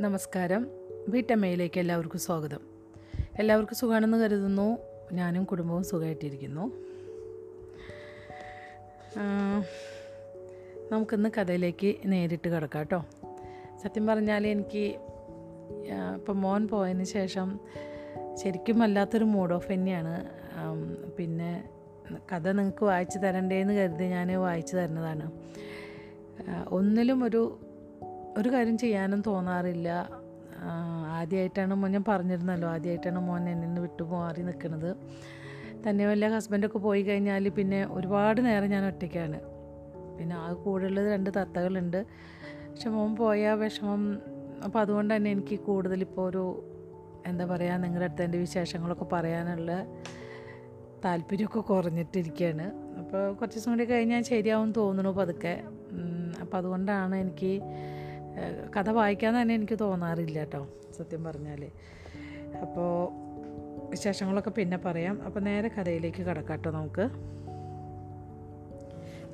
നമസ്കാരം. വീട്ടമ്മയിലേക്ക് എല്ലാവർക്കും സ്വാഗതം. എല്ലാവർക്കും സുഖമാണെന്ന് കരുതുന്നു. ഞാനും കുടുംബവും സുഖമായിട്ടിരിക്കുന്നു നമുക്കിന്ന് കഥയിലേക്ക് നേരിട്ട് കിടക്കാം കേട്ടോ. സത്യം പറഞ്ഞാൽ എനിക്ക് ഇപ്പം മോൻ പോയതിന് ശേഷം ശരിക്കും വല്ലാത്തൊരു മൂഡ് ഓഫ് തന്നെയാണ്. പിന്നെ കഥ നിങ്ങൾക്ക് വായിച്ചു തരണ്ടേന്ന് കരുതി ഞാൻ വായിച്ചു തരുന്നതാണ്. ഒന്നിലും ഒരു ഒരു കാര്യം ചെയ്യാനും തോന്നാറില്ല. ആദ്യമായിട്ടാണ് മോൻ ഞാൻ പറഞ്ഞിരുന്നല്ലോ. ആദ്യമായിട്ടാണ് മോൻ എന്നെ നിന്ന് വിട്ടു മാറി നിൽക്കുന്നത് വല്ല ഹസ്ബൻഡൊക്കെ പോയി കഴിഞ്ഞാൽ പിന്നെ ഒരുപാട് നേരം ഞാൻ ഒറ്റയ്ക്കാണ്. പിന്നെ ആ കൂടെയുള്ളത് രണ്ട് തത്തകളുണ്ട്. പക്ഷെ മോൻ പോയ വിഷമം. അപ്പോൾ അതുകൊണ്ട് തന്നെ എനിക്ക് കൂടുതൽ ഇപ്പോൾ ഒരു എന്താ പറയുക നിങ്ങളുടെ അടുത്ത് എന്റെ വിശേഷങ്ങളൊക്കെ പറയാനുള്ള താല്പര്യമൊക്കെ കുറഞ്ഞിട്ടിരിക്കുകയാണ്. അപ്പോൾ കുറച്ച് ദിവസം കൂടി കഴിഞ്ഞാൽ ശരിയാവും തോന്നുന്നു പതുക്കെ. അപ്പോൾ അതുകൊണ്ടാണ് എനിക്ക് കഥ വായിക്കാൻ തന്നെ എനിക്ക് തോന്നാറില്ല കേട്ടോ സത്യം പറഞ്ഞാൽ അപ്പോൾ വിശേഷങ്ങളൊക്കെ പിന്നെ പറയാം. അപ്പോൾ നേരെ കഥയിലേക്ക് കിടക്കാം കേട്ടോ നമുക്ക്.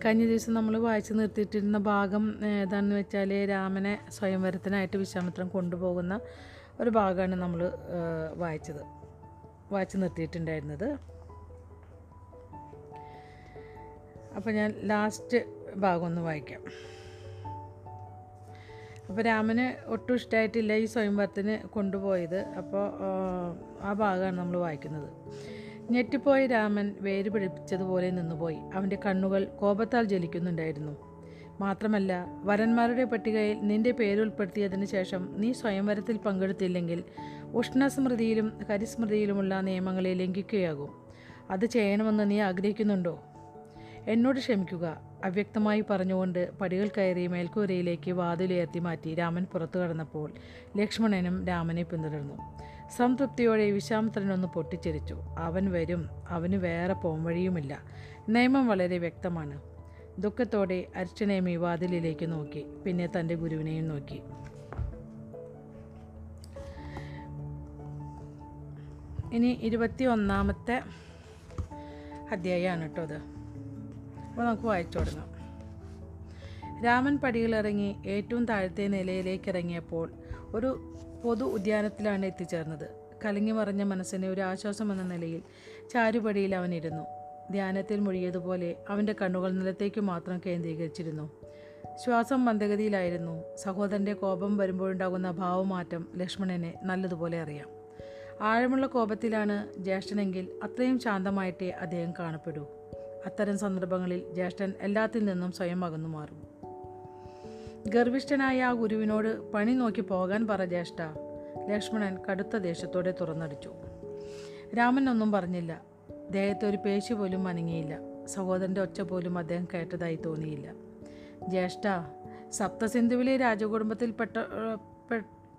കഴിഞ്ഞ ദിവസം നമ്മൾ വായിച്ചു നിർത്തിയിട്ടിരുന്ന ഭാഗം ഏതാണെന്ന് വെച്ചാൽ രാമനെ സ്വയംവരത്തിനായിട്ട് വിശ്വാമിത്രം കൊണ്ടുപോകുന്ന ഒരു ഭാഗമാണ് നമ്മൾ വായിച്ചത് വായിച്ചു നിർത്തിയിട്ടുണ്ടായിരുന്നത്. അപ്പോൾ ഞാൻ ലാസ്റ്റ് ഭാഗം ഒന്ന് വായിക്കാം. അപ്പോൾ രാമന് ഒട്ടും ഇഷ്ടമായിട്ടില്ല ഈ സ്വയംവരത്തിന് കൊണ്ടുപോയത്. അപ്പോൾ ആ, ഭാഗമാണ് നമ്മൾ വായിക്കുന്നത്. ഞെട്ടിപ്പോയ രാമൻ വേര് പിടിപ്പിച്ചതുപോലെ നിന്നുപോയി. അവന്റെ കണ്ണുകൾ കോപത്താൽ ജ്വലിക്കുന്നുണ്ടായിരുന്നു. മാത്രമല്ല വരന്മാരുടെ പട്ടികയിൽ നിന്റെ പേരുൾപ്പെടുത്തിയതിന് ശേഷം നീ സ്വയംവരത്തിൽ പങ്കെടുത്തില്ലെങ്കിൽ ഉഷ്ണസ്മൃതിയിലും കരിസ്മൃതിയിലുമുള്ള നിയമങ്ങളെ ലംഘിക്കുകയാകും. അത് ചെയ്യണമെന്ന് നീ ആഗ്രഹിക്കുന്നുണ്ടോ? എന്നോട് ക്ഷമിക്കുക. അവ്യക്തമായി പറഞ്ഞുകൊണ്ട് പടികൾ കയറി മേൽക്കൂരയിലേക്ക് വാതിലുയർത്തി മാറ്റി രാമൻ പുറത്തു കടന്നപ്പോൾ ലക്ഷ്മണനും രാമനെ പിന്തുടർന്നു. സംതൃപ്തിയോടെ വിശാംത്രനൊന്ന് പൊട്ടിച്ചിരിച്ചു. അവൻ വരും. അവന് വേറെ പോംവഴിയുമില്ല. നിയമം വളരെ വ്യക്തമാണ്. ദുഃഖത്തോടെ അർച്ചനേമി വാതിലിലേക്ക് നോക്കി. പിന്നെ തന്റെ ഗുരുവിനെയും നോക്കി. ഇനി ഇരുപത്തി ഒന്നാമത്തെ അധ്യായമാണ് കേട്ടോ അത് അപ്പോൾ നമുക്ക് വായിച്ചു തുടങ്ങാം. രാമൻ പടിയിലിറങ്ങി ഏറ്റവും താഴത്തെ നിലയിലേക്ക് ഇറങ്ങിയപ്പോൾ ഒരു പൊതു ഉദ്യാനത്തിലാണ് എത്തിച്ചേർന്നത്. കലങ്ങി മറിഞ്ഞ മനസ്സിന് ഒരു ആശ്വാസം എന്ന നിലയിൽ ചാരുപടിയിൽ അവൻ ഇരുന്നു. ധ്യാനത്തിൽ മുഴിയതുപോലെ അവന്റെ കണ്ണുകൾ നിലത്തേക്ക് മാത്രം കേന്ദ്രീകരിച്ചിരുന്നു. ശ്വാസം മന്ദഗതിയിലായിരുന്നു. സഹോദരന്റെ കോപം വരുമ്പോഴുണ്ടാകുന്ന ഭാവമാറ്റം ലക്ഷ്മണനെ നല്ലതുപോലെ അറിയാം. ആഴമുള്ള കോപത്തിലാണ് ജ്യേഷ്ഠനെങ്കിൽ അത്രയും ശാന്തമായിട്ടേ അദ്ദേഹം കാണപ്പെടൂ. അത്തരം സന്ദർഭങ്ങളിൽ ജ്യേഷ്ഠൻ എല്ലാത്തിൽ നിന്നും സ്വയം അകന്നു മാറും. ഗർഭിഷ്ഠനായ ആ ഗുരുവിനോട് പണി നോക്കി പോകാൻ പറ ജ്യേഷ്ഠ. ലക്ഷ്മണൻ കടുത്ത ദേഷ്യത്തോടെ തുറന്നടിച്ചു. രാമൻ ഒന്നും പറഞ്ഞില്ല. ദേഹത്തെ ഒരു പേശി പോലും അനങ്ങിയില്ല. സഹോദരന്റെ ഒച്ച പോലും അദ്ദേഹം കേട്ടതായി തോന്നിയില്ല. ജ്യേഷ്ഠ സപ്തസിന്ധുവിലെ രാജകുടുംബത്തിൽപ്പെട്ട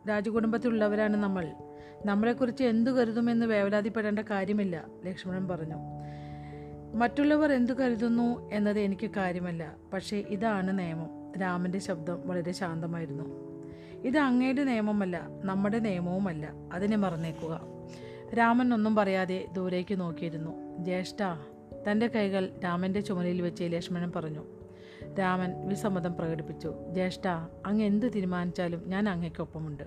രാജകുടുംബത്തിലുള്ളവരാണ് നമ്മൾ. നമ്മളെക്കുറിച്ച് എന്തു കരുതുമെന്ന് വേവലാതിപ്പെടേണ്ട കാര്യമില്ല ലക്ഷ്മണൻ പറഞ്ഞു. മറ്റുള്ളവർ എന്തു കരുതുന്നു എന്നത് എനിക്ക് കാര്യമല്ല. പക്ഷേ ഇതാണ് നിയമം. രാമന്റെ ശബ്ദം വളരെ ശാന്തമായിരുന്നു. ഇത് അങ്ങയുടെ നിയമമല്ല നമ്മുടെ നിയമവുമല്ല. അതിനെ മറന്നേക്കുക. രാമൻ ഒന്നും പറയാതെ ദൂരേക്ക് നോക്കിയിരുന്നു. ജ്യേഷ്ഠ തന്റെ കൈകൾ രാമന്റെ ചുമലിൽ വെച്ച് ലക്ഷ്മണൻ പറഞ്ഞു. രാമൻ വിസമ്മതം പ്രകടിപ്പിച്ചു. ജ്യേഷ്ഠ അങ്ങ് എന്ത് തീരുമാനിച്ചാലും ഞാൻ അങ്ങയ്ക്കൊപ്പമുണ്ട്.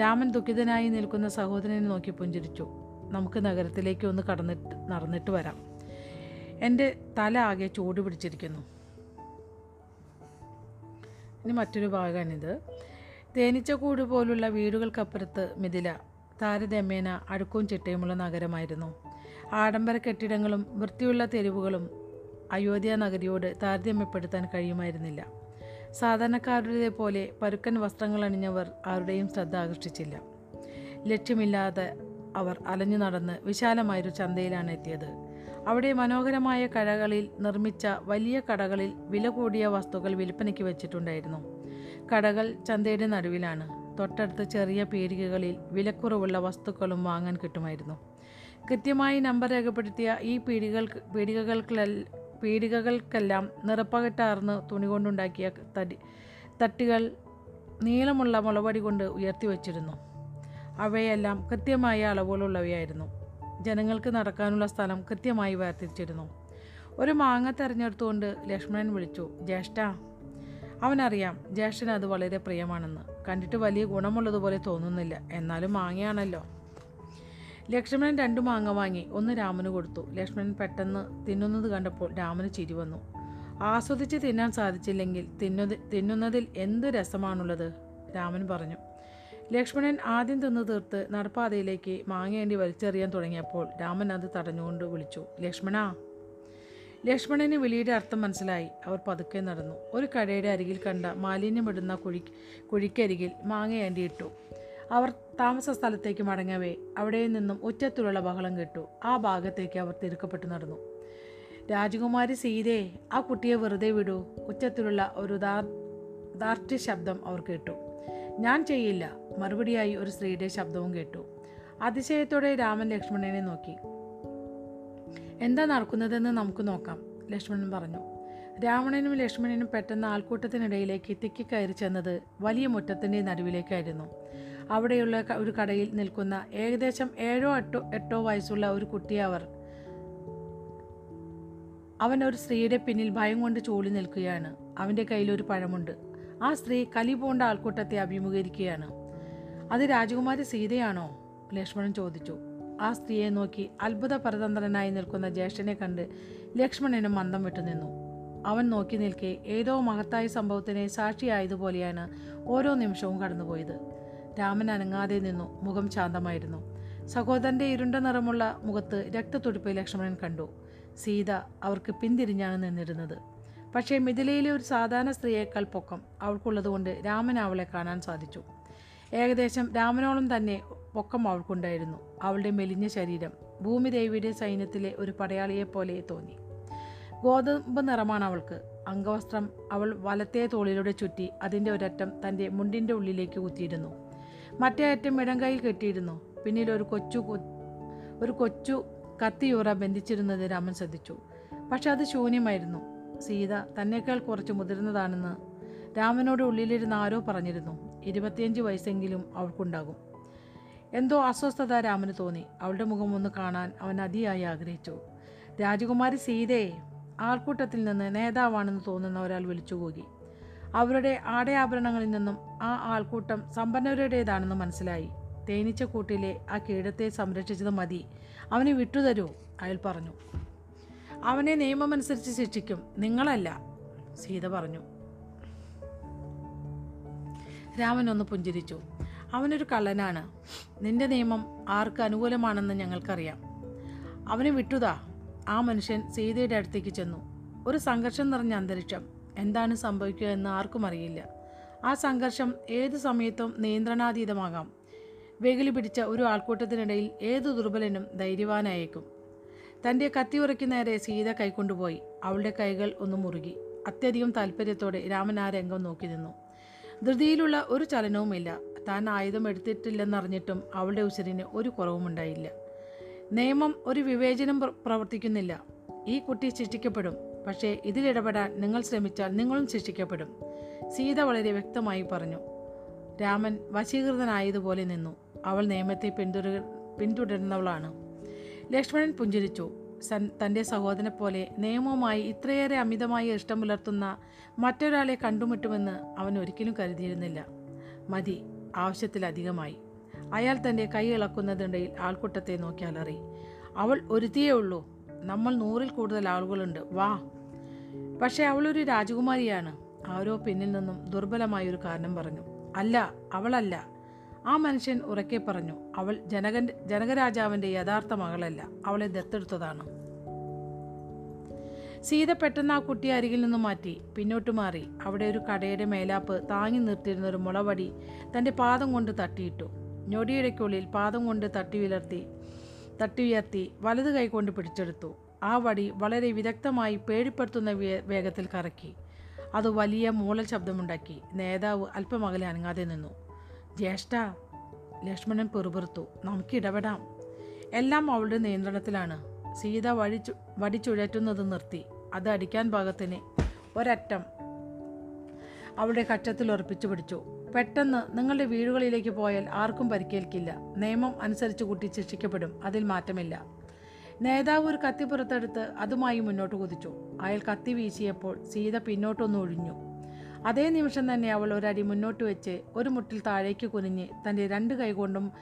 രാമൻ ദുഃഖിതനായി നിൽക്കുന്ന സഹോദരനെ നോക്കി പുഞ്ചിരിച്ചു. നമുക്ക് നഗരത്തിലേക്ക് ഒന്ന് കടന്നിട്ട് നടന്നിട്ട് വരാം. എന്റെ തല ആകെ ചൂട് പിടിച്ചിരിക്കുന്നു. ഇനി മറ്റൊരു ഭാഗമാണിത്. തേനീച്ചക്കൂട് പോലുള്ള വീടുകൾക്കപ്പുറത്ത് മിഥില താരതമ്യേന അടുക്കും ചിട്ടയുമുള്ള നഗരമായിരുന്നു. ആഡംബര കെട്ടിടങ്ങളും വൃത്തിയുള്ള തെരുവുകളും അയോധ്യ നഗരിയോട് താരതമ്യപ്പെടുത്താൻ കഴിയുമായിരുന്നില്ല. സാധാരണക്കാരുടെ പോലെ പരുക്കൻ വസ്ത്രങ്ങൾ അണിഞ്ഞവർ ആരുടെയും ശ്രദ്ധ ആകർഷിച്ചില്ല. ലക്ഷ്യമില്ലാതെ അവർ അലഞ്ഞു നടന്ന് വിശാലമായൊരു ചന്തയിലാണ് എത്തിയത്. അവിടെ മനോഹരമായ കടകളിൽ നിർമ്മിച്ച വലിയ കടകളിൽ വില കൂടിയ വസ്തുക്കൾ വിൽപ്പനയ്ക്ക് വെച്ചിട്ടുണ്ടായിരുന്നു. കടകൾ ചന്തയുടെ നടുവിലാണ്. തൊട്ടടുത്ത് ചെറിയ പീടികകളിൽ വിലക്കുറവുള്ള വസ്തുക്കളും വാങ്ങാൻ കിട്ടുമായിരുന്നു. കൃത്യമായി നമ്പർ രേഖപ്പെടുത്തിയ ഈ പീടികൾ പീടികകൾക്കെല്ലാം പീടികകൾക്കെല്ലാം നിറപ്പകറ്റാർന്ന് തുണി കൊണ്ടുണ്ടാക്കിയ തടി തട്ടികൾ നീളമുള്ള മുളവടി കൊണ്ട് ഉയർത്തി വച്ചിരുന്നു അവയെല്ലാം കൃത്യമായ അളവുകളുള്ളവയായിരുന്നു. ജനങ്ങൾക്ക് നടക്കാനുള്ള സ്ഥലം കൃത്യമായി വേർതിരിച്ചിരുന്നു. ഒരു മാങ്ങ തെരഞ്ഞെടുത്തുകൊണ്ട് ലക്ഷ്മണൻ വിളിച്ചു ജ്യേഷ്ഠ അവനറിയാം ജ്യേഷ്ഠന് അത് വളരെ പ്രിയമാണെന്ന്. കണ്ടിട്ട് വലിയ ഗുണമുള്ളതുപോലെ തോന്നുന്നില്ല. എന്നാലും മാങ്ങയാണല്ലോ. ലക്ഷ്മണൻ രണ്ടു മാങ്ങ വാങ്ങി ഒന്ന് രാമന് കൊടുത്തു. ലക്ഷ്മണൻ പെട്ടെന്ന് തിന്നുന്നത് കണ്ടപ്പോൾ രാമന് ചിരി വന്നു. ആസ്വദിച്ച് തിന്നാൻ സാധിച്ചില്ലെങ്കിൽ തിന്നു തിന്നുന്നതിൽ എന്ത് രസമാണുള്ളത്? രാമൻ പറഞ്ഞു. ലക്ഷ്മണൻ ആദ്യം തിന്നു തീർത്ത് നടപ്പാതയിലേക്ക് മാങ്ങേണ്ടി വലിച്ചെറിയാൻ തുടങ്ങിയപ്പോൾ രാമൻ അത് തടഞ്ഞുകൊണ്ട് വിളിച്ചു ലക്ഷ്മണ. ലക്ഷ്മണന് വിളിയുടെ അർത്ഥം മനസ്സിലായി. അവർ പതുക്കെ നടന്നു. ഒരു കടയുടെ അരികിൽ കണ്ട മാലിന്യമിടുന്ന കുഴി കുഴിക്കരികിൽ മാങ്ങയാണ്ടി ഇട്ടു അവർ താമസ സ്ഥലത്തേക്ക് മടങ്ങവേ അവിടെ നിന്നും ഉച്ചത്തിലുള്ള ബഹളം കേട്ടു. ആ ഭാഗത്തേക്ക് അവർ തിരുക്കപ്പെട്ടു നടന്നു. രാജകുമാരി സീതേ ആ കുട്ടിയെ വെറുതെ വിടൂ. ഉച്ചത്തിലുള്ള ഒരു ദാർ- ദാർഢ്യ ശബ്ദം അവർ കേട്ടു. ഞാൻ ചെയ്യില്ല. മറുപടിയായി ഒരു സ്ത്രീയുടെ ശബ്ദവും കേട്ടു. അതിശയത്തോടെ രാമൻ ലക്ഷ്മണനെ നോക്കി. എന്താ നടക്കുന്നതെന്ന് നമുക്ക് നോക്കാം ലക്ഷ്മണൻ പറഞ്ഞു. രാവണനും ലക്ഷ്മണനും പെട്ടെന്ന് ആൾക്കൂട്ടത്തിനിടയിലേക്ക് തിക്കി കയറി ചെന്നത് വലിയ മുറ്റത്തിന്റെ നടുവിലേക്കായിരുന്നു. അവിടെയുള്ള ഒരു കടയിൽ നിൽക്കുന്ന ഏകദേശം ഏഴോ എട്ടോ എട്ടോ വയസ്സുള്ള ഒരു കുട്ടിയെ അവർ അവൻ ഒരു സ്ത്രീയുടെ പിന്നിൽ ഭയം കൊണ്ട് ചൂളി നിൽക്കുകയാണ്. അവന്റെ കയ്യിൽ ഒരു പഴമുണ്ട്. ആ സ്ത്രീ കലി പോണ്ട ആൾക്കൂട്ടത്തെ അഭിമുഖീകരിക്കുകയാണ്. അത് രാജകുമാരി സീതയാണോ? ലക്ഷ്മണൻ ചോദിച്ചു. ആ സ്ത്രീയെ നോക്കി അത്ഭുത പരതന്ത്രനായി നിൽക്കുന്ന ജ്യേഷ്ഠനെ കണ്ട് ലക്ഷ്മണനും മന്ദം വിട്ടു നിന്നു. അവൻ നോക്കി നിൽക്കെ ഏതോ മഹത്തായ സംഭവത്തിന് സാക്ഷിയായതുപോലെയാണ് ഓരോ നിമിഷവും കടന്നുപോയത്. രാമൻ അനങ്ങാതെ നിന്നു. മുഖം ശാന്തമായിരുന്നു. സഹോദരന്റെ ഇരുണ്ട നിറമുള്ള മുഖത്ത് രക്തത്തുടിപ്പ് ലക്ഷ്മണൻ കണ്ടു. സീത അവർക്ക് പിന്തിരിഞ്ഞാണ് നിന്നിരുന്നത്. പക്ഷേ മിഥിലയിലെ ഒരു സാധാരണ സ്ത്രീയേക്കാൾ പൊക്കം അവൾക്കുള്ളതുകൊണ്ട് രാമൻ അവളെ കാണാൻ സാധിച്ചു. ഏകദേശം രാമനോളം തന്നെ പൊക്കം അവൾക്കുണ്ടായിരുന്നു. അവളുടെ മെലിഞ്ഞ ശരീരം ഭൂമിദേവിയുടെ സൈന്യത്തിലെ ഒരു പടയാളിയെപ്പോലെ തോന്നി. ഗോതമ്പ് നിറമാണ് അവൾക്ക്. അംഗവസ്ത്രം അവൾ വലത്തെ തോളിലൂടെ ചുറ്റി അതിന്റെ ഒരറ്റം തന്റെ മുണ്ടിന്റെ ഉള്ളിലേക്ക് കുത്തിയിരുന്നു മറ്റേ അറ്റം ഇടം കൈയിൽ കെട്ടിയിരുന്നു. പിന്നിൽ ഒരു കൊച്ചു ഒരു കൊച്ചു കത്തിയൂറ ബന്ധിച്ചിരുന്നത് രാമൻ ശ്രദ്ധിച്ചു. പക്ഷെ അത് ശൂന്യമായിരുന്നു. സീത തന്നേക്കാൾ കുറച്ച് മുതിർന്നതാണെന്ന് രാമനോട് ഉള്ളിലിരുന്ന് ആരോ പറഞ്ഞിരുന്നു. ഇരുപത്തിയഞ്ച് വയസ്സെങ്കിലും അവൾക്കുണ്ടാകും. എന്തോ അസ്വസ്ഥത രാമന് തോന്നി. അവളുടെ മുഖം ഒന്ന് കാണാൻ അവൻ അതിയായി ആഗ്രഹിച്ചു. രാജകുമാരി സീതയെ ആൾക്കൂട്ടത്തിൽ നിന്ന് നേതാവാണെന്ന് തോന്നുന്ന ഒരാൾ വിളിച്ചുകൂകി അവരുടെ ആടയാഭരണങ്ങളിൽ നിന്നും ആ ആൾക്കൂട്ടം സമ്പന്നരുടേതാണെന്ന് മനസ്സിലായി. തേനീച്ച കൂട്ടിലെ ആ കീടത്തെ സംരക്ഷിച്ചത് മതി. അവന് വിട്ടുതരൂ അയാൾ പറഞ്ഞു. അവനെ നിയമമനുസരിച്ച് ശിക്ഷിക്കും. നിങ്ങളല്ല സീത പറഞ്ഞു. രാമൻ ഒന്ന് പുഞ്ചിരിച്ചു. അവനൊരു കള്ളനാണ്. നിന്റെ നിയമം ആർക്ക് അനുകൂലമാണെന്ന് ഞങ്ങൾക്കറിയാം. അവനെ വിട്ടുതാ. ആ മനുഷ്യൻ സീതയുടെ അടുത്തേക്ക് ചെന്നു. ഒരു സംഘർഷം നിറഞ്ഞ അന്തരീക്ഷം. എന്താണ് സംഭവിക്കുക എന്ന് ആർക്കും അറിയില്ല. ആ സംഘർഷം ഏത് സമയത്തും നിയന്ത്രണാതീതമാകാം. വെകിലി പിടിച്ച ഒരു ആൾക്കൂട്ടത്തിനിടയിൽ ഏത് ദുർബലനും ധൈര്യവാനായേക്കും. തന്റെ കത്തിയുറയ്ക്ക് നേരെ സീത കൈക്കൊണ്ടുപോയി. അവളുടെ കൈകൾ ഒന്ന് മുറുകി. അത്യധികം താല്പര്യത്തോടെ രാമൻ ആ രംഗം നോക്കി നിന്നു. ധൃതിയിലുള്ള ഒരു ചലനവുമില്ല. താൻ ആയുധം എടുത്തിട്ടില്ലെന്നറിഞ്ഞിട്ടും അവളുടെ ഉശിരിന് ഒരു കുറവുമുണ്ടായില്ല നിയമം ഒരു വിവേചനം പ്രവർത്തിക്കുന്നില്ല. ഈ കുട്ടി ശിക്ഷിക്കപ്പെടും. പക്ഷേ ഇതിലിടപെടാൻ നിങ്ങൾ ശ്രമിച്ചാൽ നിങ്ങളും ശിക്ഷിക്കപ്പെടും. സീത വളരെ വ്യക്തമായി പറഞ്ഞു. രാമൻ വശീകൃതനായതുപോലെ നിന്നു. അവൾ നിയമത്തെ പിന്തുടർ പിന്തുടരുന്നവളാണ് ലക്ഷ്മണൻ പുഞ്ചിരിച്ചു. സൻ തന്റെ സഹോദരനെ പോലെ നിയമവുമായി ഇത്രയേറെ അമിതമായി ഇഷ്ടം പുലർത്തുന്ന മറ്റൊരാളെ കണ്ടുമുട്ടുമെന്ന് അവൻ ഒരിക്കലും കരുതിയിരുന്നില്ല. മതി ആവശ്യത്തിലധികമായി. അയാൾ തന്റെ കൈ ഇളക്കുന്നതിനിടയിൽ ആൾക്കൂട്ടത്തെ നോക്കി അലറി. അവൾ ഒരുത്തിയേ ഉള്ളൂ. നമ്മൾ നൂറിൽ കൂടുതൽ ആളുകളുണ്ട്. വാ. പക്ഷേ അവളൊരു രാജകുമാരിയാണ്. ആരോ പിന്നിൽ നിന്നും ദുർബലമായൊരു കാരണം പറഞ്ഞു. അല്ല അവളല്ല. ആ മനുഷ്യൻ ഉറക്കെ പറഞ്ഞു അവൾ ജനകൻ ജനകരാജാവിന്റെ യഥാർത്ഥ മകളല്ല അവളെ ദത്തെടുത്തതാണ്. സീത പെട്ടെന്ന് ആ കുട്ടിയെ അരികിൽ നിന്ന് മാറ്റി പിന്നോട്ട് മാറി. അവിടെ ഒരു കടയുടെ മേലാപ്പ് താങ്ങി നിർത്തിയിരുന്ന ഒരു മുളവടി തന്റെ പാദം കൊണ്ട് തട്ടിയിട്ടു. ഞൊടിയിടയ്ക്കുള്ളിൽ പാദം കൊണ്ട് തട്ടി ഉയർത്തി തട്ടി ഉയർത്തി വലത് കൈ കൊണ്ട് പിടിച്ചെടുത്തു. ആ വടി വളരെ വിദഗ്ധമായി പേടിപ്പെടുത്തുന്ന വേഗത്തിൽ കറക്കി. അത് വലിയ മൂളൽ ശബ്ദമുണ്ടാക്കി. നേതാവ് അല്പമകലെ അനങ്ങാതെ നിന്നു. ജ്യേഷ്ഠ ലക്ഷ്മണൻ പെറുപെറുത്തു. നമുക്ക് ഇടപെടാം. എല്ലാം അവളുടെ നിയന്ത്രണത്തിലാണ്. സീത വഴി വടിച്ചുഴറ്റുന്നത് വടി ചുഴറ്റുന്നത് നിർത്തി. അത് അടിക്കാൻ പാകത്തിന് ഒരറ്റം അവളുടെ കക്ഷത്തിൽ ഉറപ്പിച്ചു പിടിച്ചു. പെട്ടെന്ന് നിങ്ങളുടെ വീടുകളിലേക്ക് പോയാൽ ആർക്കും പരിക്കേൽക്കില്ല. നിയമം അനുസരിച്ച് കുട്ടി ശിക്ഷിക്കപ്പെടും. അതിൽ മാറ്റമില്ല. നേതാവ് ഒരു കത്തി പുറത്തെടുത്ത് അതുമായി മുന്നോട്ട് കുതിച്ചു. അയാൾ കത്തി വീശിയപ്പോൾ സീത പിന്നോട്ടൊന്ന് ഒഴിഞ്ഞു. അതേ നിമിഷം തന്നെ അവൾ ഒരടി മുന്നോട്ട് വെച്ച് ഒരു മുട്ടിൽ താഴേക്ക് കുനിഞ്ഞ് തന്റെ രണ്ട് കൈകൊണ്ടും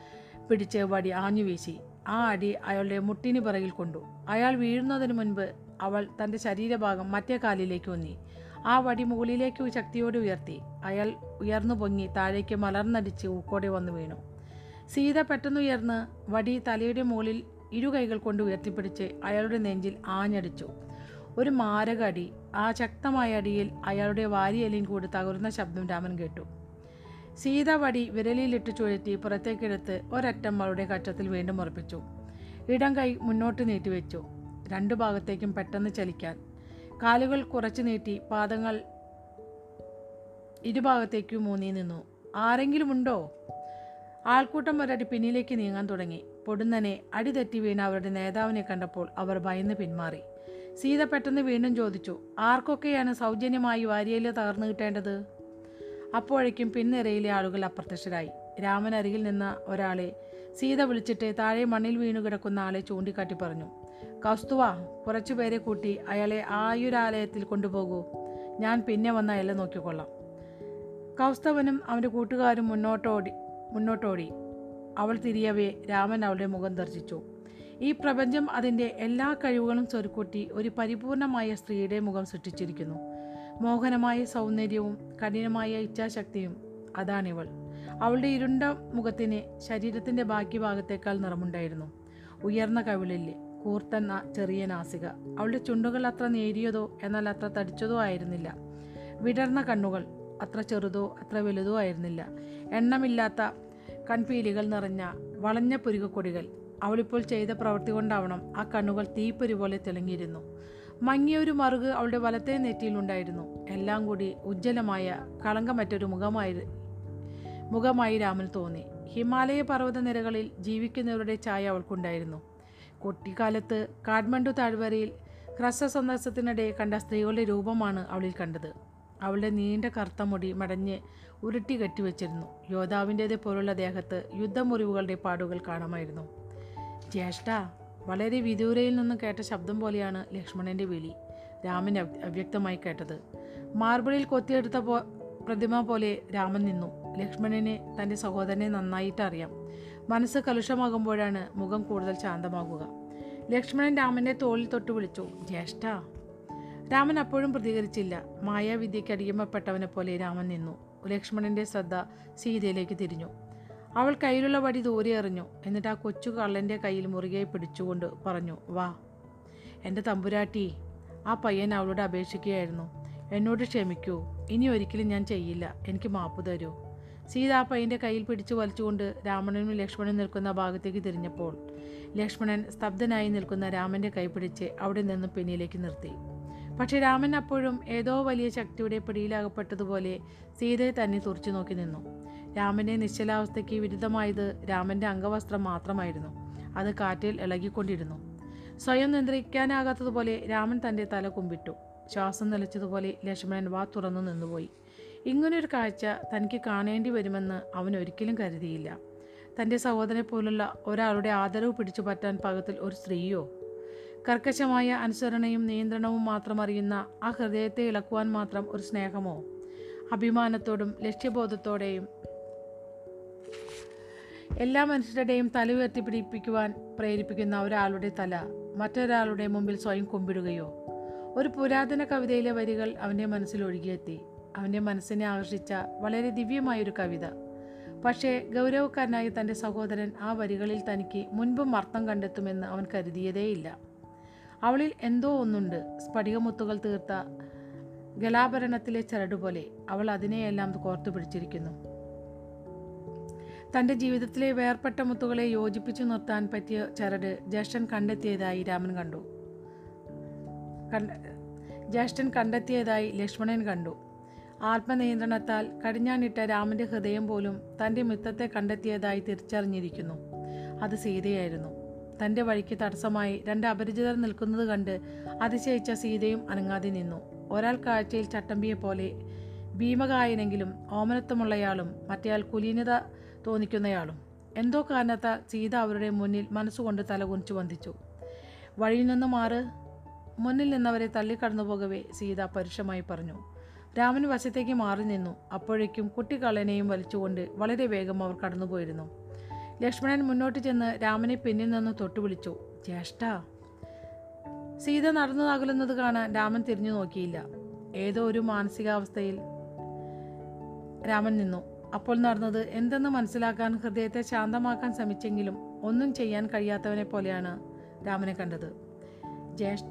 പിടിച്ച് വടി ആഞ്ഞു വീശി. ആ അടി അയാളുടെ മുട്ടിന് പിറകിൽ കൊണ്ടു. അയാൾ വീഴുന്നതിന് മുൻപ് അവൾ തന്റെ ശരീരഭാഗം മറ്റേ കാലിലേക്ക് ഒന്നി. ആ വടി മുകളിലേക്ക് ശക്തിയോടെ ഉയർത്തി. അയാൾ ഉയർന്നു പൊങ്ങി താഴേക്ക് മലർന്നടിച്ച് ഊക്കോടെ വന്നു വീണു. സീത പെട്ടെന്നുയർന്ന് വടി തലയുടെ മുകളിൽ ഇരു കൈകൾ കൊണ്ട് ഉയർത്തിപ്പിടിച്ച് അയാളുടെ നെഞ്ചിൽ ആഞ്ഞടിച്ചു. ഒരു മാരക അടി ആ ശക്തമായ അടിയിൽ അയാളുടെ വാരിയലിയും കൂടി തകരുന്ന ശബ്ദം രാമൻ കേട്ടു. സീത വടി വിരലിലിട്ട് ചുഴറ്റി പുറത്തേക്കെടുത്ത് ഒരറ്റം അവളുടെ കച്ചത്തിൽ വീണ്ടും ഉറപ്പിച്ചു. ഇടം കൈ മുന്നോട്ട് നീട്ടിവെച്ചു രണ്ടു ഭാഗത്തേക്കും പെട്ടെന്ന് ചലിക്കാൻ. കാലുകൾ കുറച്ച് നീട്ടി പാദങ്ങൾ ഇരുഭാഗത്തേക്കും മൂന്നി നിന്നു. ആരെങ്കിലും ഉണ്ടോ? ആൾക്കൂട്ടം ഒരടി പിന്നിലേക്ക് നീങ്ങാൻ തുടങ്ങി. പൊടുന്നനെ അടിതെറ്റി വീണ അവരുടെ നേതാവിനെ കണ്ടപ്പോൾ അവർ ഭയന്ന് പിന്മാറി. സീത പെട്ടെന്ന് വീണ്ടും ചോദിച്ചു ആർക്കൊക്കെയാണ് സൗജന്യമായി വാരിയയിൽ തകർന്നു കിട്ടേണ്ടത്? അപ്പോഴേക്കും പിൻനിരയിലെ ആളുകൾ അപ്രത്യക്ഷരായി. രാമൻ അരികിൽ നിന്ന ഒരാളെ സീത വിളിച്ചിട്ട് താഴെ മണ്ണിൽ വീണു കിടക്കുന്ന ആളെ ചൂണ്ടിക്കാട്ടി പറഞ്ഞു കൗസ്തുവ കുറച്ചുപേരെ കൂട്ടി അയാളെ ആയുരാലയത്തിൽ കൊണ്ടുപോകൂ. ഞാൻ പിന്നെ വന്ന അയാളെ നോക്കിക്കൊള്ളാം. കൗസ്തവനും അവന്റെ കൂട്ടുകാരും മുന്നോട്ടോടി മുന്നോട്ടോടി. അവൾ തിരിയവേ രാമൻ അവളുടെ മുഖം ദർശിച്ചു. ഈ പ്രപഞ്ചം അതിന്റെ എല്ലാ കഴിവുകളും സ്വരുക്കൂട്ടി ഒരു പരിപൂർണമായ സ്ത്രീയുടെ മുഖം സൃഷ്ടിച്ചിരിക്കുന്നു. മോഹനമായ സൗന്ദര്യവും കഠിനമായ ഇച്ഛാശക്തിയും അതാണിവൾ. അവളുടെ ഇരുണ്ട മുഖത്തിന് ശരീരത്തിന്റെ ബാക്കി ഭാഗത്തേക്കാൾ നിറമുണ്ടായിരുന്നു. ഉയർന്ന കവിളിൽ കൂർത്ത ചെറിയ നാസിക. അവളുടെ ചുണ്ടുകൾ അത്ര നേരിയതോ എന്നാൽ അത്ര തടിച്ചതോ ആയിരുന്നില്ല. വിടർന്ന കണ്ണുകൾ അത്ര ചെറുതോ അത്ര വലുതോ ആയിരുന്നില്ല. എണ്ണമില്ലാത്ത കൺപീലികൾ നിറഞ്ഞ വളഞ്ഞ പുരുകക്കൊടികൾ അവളിപ്പോൾ ചെയ്ത പ്രവൃത്തി കൊണ്ടാവണം. ആ കണ്ണുകൾ തീപ്പൊരി പോലെ തിളങ്ങിയിരുന്നു. മങ്ങിയൊരു മറുക് അവളുടെ വലത്തെ നെറ്റിയിലുണ്ടായിരുന്നു എല്ലാം കൂടി ഉജ്ജ്വലമായ കളങ്കമറ്റൊരു മുഖമായി മുഖമായി രാമൻ തോന്നി. ഹിമാലയ പർവത നിരകളിൽ ജീവിക്കുന്നവരുടെ ഛായ അവൾക്കുണ്ടായിരുന്നു. കുട്ടിക്കാലത്ത് കാഠ്മണ്ഡു താഴ്വരയിൽ ഹ്രസ്വ സന്ദർശനത്തിനിടെ കണ്ട സ്ത്രീകളുടെ രൂപമാണ് അവളിൽ കണ്ടത്. അവളുടെ നീണ്ട കറുത്ത മുടി മടഞ്ഞ് ഉരുട്ടി കെട്ടിവെച്ചിരുന്നു. യോദ്ധാവിന്റേത് പോലുള്ള ദേഹത്ത് യുദ്ധമുറിവുകളുടെ പാടുകൾ കാണാമായിരുന്നു. ജ്യേഷ്ഠ വളരെ വിദൂരയിൽ നിന്ന് കേട്ട ശബ്ദം പോലെയാണ് ലക്ഷ്മണന്റെ വിളി രാമൻ അവ്യക്തമായി കേട്ടത്. മാർബിളിൽ കൊത്തിയെടുത്ത പോ പ്രതിമ പോലെ രാമൻ നിന്നു. ലക്ഷ്മണനെ തന്റെ സഹോദരനെ നന്നായിട്ട് അറിയാം മനസ്സ് കലുഷമാകുമ്പോഴാണ് മുഖം കൂടുതൽ ശാന്തമാകുക. ലക്ഷ്മണൻ രാമന്റെ തോളിൽ തൊട്ട് വിളിച്ചു ജ്യേഷ്ഠ. രാമൻ അപ്പോഴും പ്രതികരിച്ചില്ല. മായാവിദ്യയ്ക്ക് അടിയമപ്പെട്ടവനെ പോലെ രാമൻ നിന്നു. ലക്ഷ്മണന്റെ ശ്രദ്ധ സീതയിലേക്ക് തിരിഞ്ഞു. അവൾ കയ്യിലുള്ള വടി ദൂരെ എറിഞ്ഞു. എന്നിട്ട് ആ കൊച്ചു കള്ളന്റെ കയ്യിൽ മുറുകെ പിടിച്ചുകൊണ്ട് പറഞ്ഞു വാ. എന്റെ തമ്പുരാട്ടി ആ പയ്യൻ അവളോട് അപേക്ഷിക്കുകയായിരുന്നു. എന്നോട് ക്ഷമിക്കൂ. ഇനി ഒരിക്കലും ഞാൻ ചെയ്യില്ല. എനിക്ക് മാപ്പ് തരൂ. സീത ആ പയ്യന്റെ കയ്യിൽ പിടിച്ചു വലിച്ചുകൊണ്ട് രാമണനും ലക്ഷ്മണനും നിൽക്കുന്ന ഭാഗത്തേക്ക് തിരിഞ്ഞപ്പോൾ ലക്ഷ്മണൻ സ്തബ്ധനായി നിൽക്കുന്ന രാമന്റെ കൈ പിടിച്ച് അവിടെ നിന്നും പിന്നിലേക്ക് നിർത്തി. പക്ഷെ രാമൻ അപ്പോഴും ഏതോ വലിയ ശക്തിയുടെ പിടിയിലകപ്പെട്ടതുപോലെ സീതയെ തന്നെ തുറച്ചു നോക്കി നിന്നു. രാമന്റെ നിശ്ചലാവസ്ഥയ്ക്ക് വിരുദ്ധമായത് രാമന്റെ അംഗവസ്ത്രം മാത്രമായിരുന്നു. അത് കാറ്റിൽ ഇളകിക്കൊണ്ടിരുന്നു. സ്വയം നിയന്ത്രിക്കാനാകാത്തതുപോലെ രാമൻ തന്റെ തല കുമ്പിട്ടു. ശ്വാസം നിലച്ചതുപോലെ ലക്ഷ്മണൻ വാ തുറന്നു നിന്നുപോയി. ഇങ്ങനൊരു കാഴ്ച തനിക്ക് കാണേണ്ടി വരുമെന്ന് അവൻ ഒരിക്കലും കരുതിയില്ല. തന്റെ സഹോദരനെ പോലുള്ള ഒരാളുടെ ആദരവ് പിടിച്ചു പറ്റാൻ പാകത്തിൽ ഒരു സ്ത്രീയോ? കർക്കശമായ അനുസരണയും നിയന്ത്രണവും മാത്രം അറിയുന്ന ആ ഹൃദയത്തെ ഇളക്കുവാൻ മാത്രം ഒരു സ്നേഹമോ? അഭിമാനത്തോടും ലക്ഷ്യബോധത്തോടെയും എല്ലാ മനുഷ്യരുടെയും തല ഉയർത്തി പിടിപ്പിക്കുവാൻ പ്രേരിപ്പിക്കുന്ന ഒരാളുടെ തല മറ്റൊരാളുടെ മുമ്പിൽ സ്വയം കുമ്പിടുകയോ. ഒരു പുരാതന കവിതയിലെ വരികൾ അവന്റെ മനസ്സിൽ ഒഴുകിയെത്തി. അവന്റെ മനസ്സിനെ ആകർഷിച്ച വളരെ ദിവ്യമായൊരു കവിത. പക്ഷേ ഗൗരവക്കാരനായ തന്റെ സഹോദരൻ ആ വരികളിൽ തനിക്ക് മുൻപും അർത്ഥം കണ്ടെത്തുമെന്ന് അവൻ കരുതിയതേയില്ല. അവളിൽ എന്തോ ഒന്നുണ്ട്. സ്ഫടികമുത്തുകൾ തീർത്ത ഗലാഭരണത്തിലെ ചരടുപോലെ അവൾ അതിനെയെല്ലാം കോർത്തു പിടിച്ചിരിക്കുന്നു. തന്റെ ജീവിതത്തിലെ വേർപെട്ട മുത്തുകളെ യോജിപ്പിച്ചു നിർത്താൻ പറ്റിയ ചരട് ജ്യേഷ്ഠൻ കണ്ടെത്തിയതായി രാമൻ കണ്ടു. കണ്ട ജ്യേഷ്ഠൻ കണ്ടെത്തിയതായി ലക്ഷ്മണൻ കണ്ടു. ആത്മനിയന്ത്രണത്താൽ കടിഞ്ഞാണിട്ട രാമന്റെ ഹൃദയം പോലും തന്റെ മിത്തത്തെ കണ്ടെത്തിയതായി തിരിച്ചറിഞ്ഞിരിക്കുന്നു. അത് സീതയായിരുന്നു. തന്റെ വഴിക്ക് തടസ്സമായി രണ്ട് അപരിചിതർ നിൽക്കുന്നത് കണ്ട് അതിശയിച്ച സീതയും അനങ്ങാതെ നിന്നു. ഒരാൾ കാഴ്ചയിൽ ചട്ടമ്പിയെ പോലെ ഭീമകായനെങ്കിലും ഓമനത്വമുള്ളയാളും മറ്റേയാൾ കുലീനത തോന്നിക്കുന്നയാളും. എന്തോ കാരണത്താൽ സീത അവരുടെ മുന്നിൽ മനസ്സുകൊണ്ട് തലകുനിച്ചു വന്ദിച്ചു. വഴിയിൽ നിന്ന് മാറ്. മുന്നിൽ നിന്നവരെ തള്ളിക്കടന്നു പോകവേ സീത പരുഷമായി പറഞ്ഞു. രാമൻ വശത്തേക്ക് മാറി നിന്നു. അപ്പോഴേക്കും കുട്ടിക്കള്ളനെയും വലിച്ചുകൊണ്ട് വളരെ വേഗം അവർ കടന്നുപോയിരുന്നു. ലക്ഷ്മണൻ മുന്നോട്ട് ചെന്ന് രാമനെ പിന്നിൽ നിന്ന് തൊട്ടു വിളിച്ചു ജ്യേഷ്ഠ. സീത നടന്നു അകലുന്നത് കാണാൻ രാമൻ തിരിഞ്ഞു നോക്കിയില്ല. ഏതോ ഒരു മാനസികാവസ്ഥയിൽ രാമൻ നിന്നു. അപ്പോൾ നടന്നത് എന്തെന്ന് മനസ്സിലാക്കാൻ ഹൃദയത്തെ ശാന്തമാക്കാൻ ശ്രമിച്ചെങ്കിലും ഒന്നും ചെയ്യാൻ കഴിയാത്തവനെ പോലെയാണ് രാമനെ കണ്ടത്. ജ്യേഷ്ഠ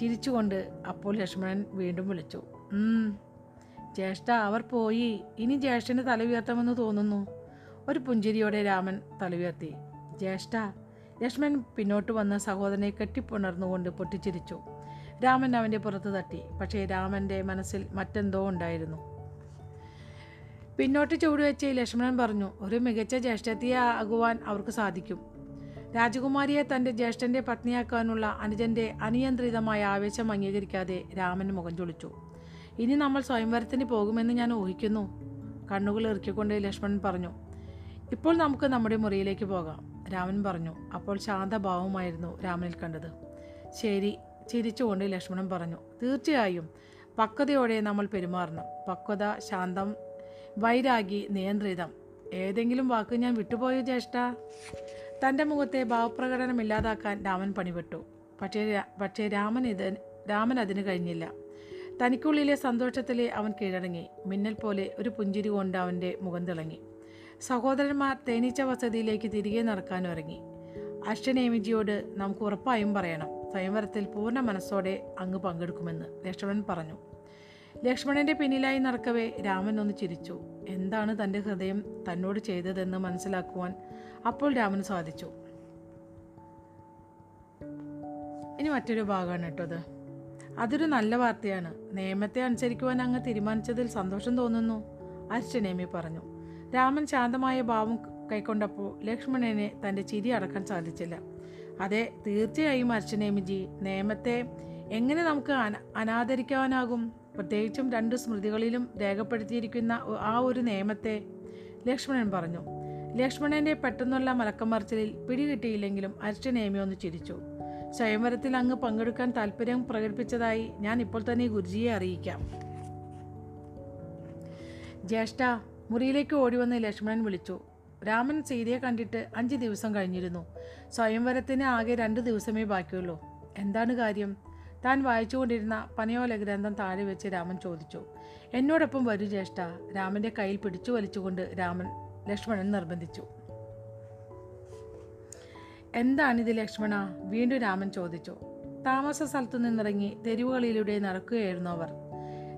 ചിരിച്ചുകൊണ്ട് അപ്പോൾ ലക്ഷ്മണൻ വീണ്ടും വിളിച്ചു. "ഉം, ജ്യേഷ്ഠ അവർ പോയി. ഇനി ജ്യേഷ്ഠന് തല തോന്നുന്നു. ഒരു പുഞ്ചിരിയോടെ രാമൻ തല ഉയർത്തി. ജ്യേഷ്ഠ ലക്ഷ്മണൻ പിന്നോട്ട് വന്ന സഹോദരനെ കെട്ടിപ്പുണർന്നുകൊണ്ട് പൊട്ടിച്ചിരിച്ചു. രാമൻ അവന്റെ പുറത്ത് തട്ടി. പക്ഷേ രാമന്റെ മനസ്സിൽ മറ്റെന്തോ ഉണ്ടായിരുന്നു. പിന്നോട്ട് ചുവടുവെച്ച് ലക്ഷ്മണൻ പറഞ്ഞു ഒരു മികച്ച ജ്യേഷ്ഠത്തിയെ ആകുവാൻ അവർക്ക് സാധിക്കും. രാജകുമാരിയെ തന്റെ ജ്യേഷ്ഠന്റെ പത്നിയാക്കാനുള്ള അനുജന്റെ അനിയന്ത്രിതമായ ആവേശം അംഗീകരിക്കാതെ രാമൻ മുഖം ചൊളിച്ചു. ഇനി നമ്മൾ സ്വയംവരത്തിന് പോകുമെന്ന് ഞാൻ ഊഹിക്കുന്നു കണ്ണുകൾ ഇറുക്കിക്കൊണ്ട് ലക്ഷ്മണൻ പറഞ്ഞു. ഇപ്പോൾ നമുക്ക് നമ്മുടെ മുറിയിലേക്ക് പോകാം രാമൻ പറഞ്ഞു. അപ്പോൾ ശാന്തഭാവമായിരുന്നു രാമനിൽ കണ്ടത്. ശരി ചിരിച്ചുകൊണ്ട് ലക്ഷ്മണൻ പറഞ്ഞു. തീർച്ചയായും. പക്വതയോടെ നമ്മൾ പെരുമാറണം. പക്വത ശാന്തം വൈരാഗി നിയന്ത്രിതം. ഏതെങ്കിലും വാക്ക് ഞാൻ വിട്ടുപോയോ ജ്യേഷ്ഠ? തന്റെ മുഖത്തെ ഭാവപ്രകടനം ഇല്ലാതാക്കാൻ രാമൻ പണിപെട്ടു പക്ഷേ പക്ഷേ രാമൻ ഇത് രാമൻ അതിന് കഴിഞ്ഞില്ല. തനിക്കുള്ളിലെ സന്തോഷത്തിലെ അവൻ കീഴടങ്ങി. മിന്നൽ പോലെ ഒരു പുഞ്ചിരി കൊണ്ട് അവന്റെ മുഖം തിളങ്ങി. സഹോദരന്മാർ തേനീച്ച വസതിയിലേക്ക് തിരികെ നടക്കാൻ ഇറങ്ങി അശ്വനേമിജിയോട് നമുക്ക് ഉറപ്പായും പറയണം. സ്വയംവരത്തിൽ പൂർണ മനസ്സോടെ അങ്ങ് പങ്കെടുക്കുമെന്ന് ലക്ഷ്മണൻ പറഞ്ഞു. ലക്ഷ്മണന്റെ പിന്നിലായി നടക്കവേ രാമൻ ഒന്ന് ചിരിച്ചു. എന്താണ് തന്റെ ഹൃദയം തന്നോട് ചെയ്തതെന്ന് മനസ്സിലാക്കുവാൻ അപ്പോൾ രാമന് സാധിച്ചു. ഇനി മറ്റൊരു ഭാഗമാണ് കേട്ടോ അത്. അതൊരു നല്ല വാർത്തയാണ്. നിയമത്തെ അനുസരിക്കുവാൻ അങ്ങ് തീരുമാനിച്ചതിൽ സന്തോഷം തോന്നുന്നു അർച്ചനേമി പറഞ്ഞു. രാമൻ ശാന്തമായ ഭാവം കൈക്കൊണ്ടപ്പോൾ ലക്ഷ്മണനെ തന്റെ ചിരി അടക്കാൻ സാധിച്ചില്ല. അതെ തീർച്ചയായും അർച്ചനേമിജി നിയമത്തെ എങ്ങനെ നമുക്ക് അന അനാദരിക്കാനാകും? പ്രത്യേകിച്ചും രണ്ട് സ്മൃതികളിലും രേഖപ്പെടുത്തിയിരിക്കുന്ന ആ ഒരു നിയമത്തെ ലക്ഷ്മണൻ പറഞ്ഞു. ലക്ഷ്മണന്റെ പെട്ടെന്നുള്ള മലക്കമറിച്ചിലിൽ പിടികിട്ടിയില്ലെങ്കിലും അർച്ചനേമി ഒന്ന് ചിരിച്ചു. സ്വയംവരത്തിൽ അങ്ങ് പങ്കെടുക്കാൻ താല്പര്യം പ്രകടിപ്പിച്ചതായി ഞാൻ ഇപ്പോൾ തന്നെ ഗുരുജിയെ അറിയിക്കാം. ജ്യേഷ്ഠ മുറിയിലേക്ക് ഓടിവന്ന് ലക്ഷ്മണൻ വിളിച്ചു. രാമൻ സീതയെ കണ്ടിട്ട് അഞ്ച് ദിവസം കഴിഞ്ഞിരുന്നു. സ്വയംവരത്തിന് ആകെ രണ്ട് ദിവസമേ ബാക്കിയുള്ളൂ. എന്താണ് കാര്യം? താൻ വായിച്ചുകൊണ്ടിരുന്ന പനയോല ഗ്രന്ഥം താഴെ വെച്ച് രാമൻ ചോദിച്ചു. എന്നോടൊപ്പം വരൂ ജ്യേഷ്ഠ. രാമന്റെ കയ്യിൽ പിടിച്ചു വലിച്ചുകൊണ്ട് രാമൻ ലക്ഷ്മണൻ നിർബന്ധിച്ചു. എന്താണിത് ലക്ഷ്മണ? വീണ്ടും രാമൻ ചോദിച്ചു. താമസ സ്ഥലത്തു നിന്നിറങ്ങി തെരുവുകളിലൂടെ നടക്കുകയായിരുന്നു അവർ.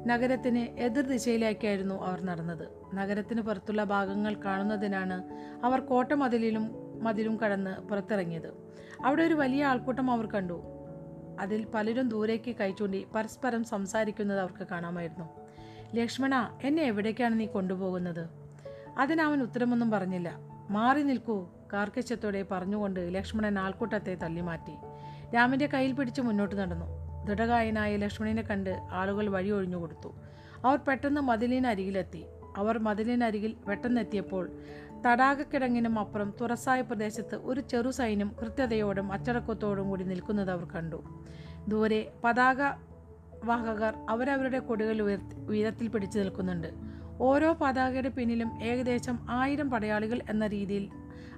നഗരത്തിന് എതിർ ദിശയിലേക്കായിരുന്നു അവർ നടന്നത്. നഗരത്തിന് പുറത്തുള്ള ഭാഗങ്ങൾ കാണുന്നതിനാണ് അവർ കോട്ടമതിലിലും മതിലും കടന്ന് പുറത്തിറങ്ങിയത്. അവിടെ ഒരു വലിയ ആൾക്കൂട്ടം അവർ കണ്ടു. അതിൽ പലരും ദൂരേക്ക് കൈചൂണ്ടി പരസ്പരം സംസാരിക്കുന്നത് അവർക്ക് കാണാമായിരുന്നു. ലക്ഷ്മണ എന്നെ എവിടേക്കാണ് നീ കൊണ്ടുപോകുന്നത്? അതിനവൻ ഉത്തരമൊന്നും പറഞ്ഞില്ല. മാറി നിൽക്കൂ കാർക്കശ്യത്തോടെ പറഞ്ഞുകൊണ്ട് ലക്ഷ്മണൻ ആൾക്കൂട്ടത്തെ തള്ളിമാറ്റി. രാമന്റെ കയ്യിൽ പിടിച്ച് മുന്നോട്ട് നടന്നു. ദൃഢകായനായ ലക്ഷ്മണനെ കണ്ട് ആളുകൾ വഴി ഒഴിഞ്ഞു കൊടുത്തു. അവർ പെട്ടെന്ന് മതിലിനരികിലെത്തി. അവർ മതിലിനരികിൽ പെട്ടെന്നെത്തിയപ്പോൾ തടാകക്കിടങ്ങിനും അപ്പുറം തുറസായ പ്രദേശത്ത് ഒരു ചെറു സൈന്യം കൃത്യതയോടും അച്ചടക്കത്തോടും കൂടി നിൽക്കുന്നത് അവർ കണ്ടു. ദൂരെ പതാക വാഹകർ അവരവരുടെ കൊടികൾ ഉയർത്തി ഉയരത്തിൽ പിടിച്ചു നിൽക്കുന്നുണ്ട്. ഓരോ പതാകയുടെ പിന്നിലും ഏകദേശം ആയിരം പടയാളികൾ എന്ന രീതിയിൽ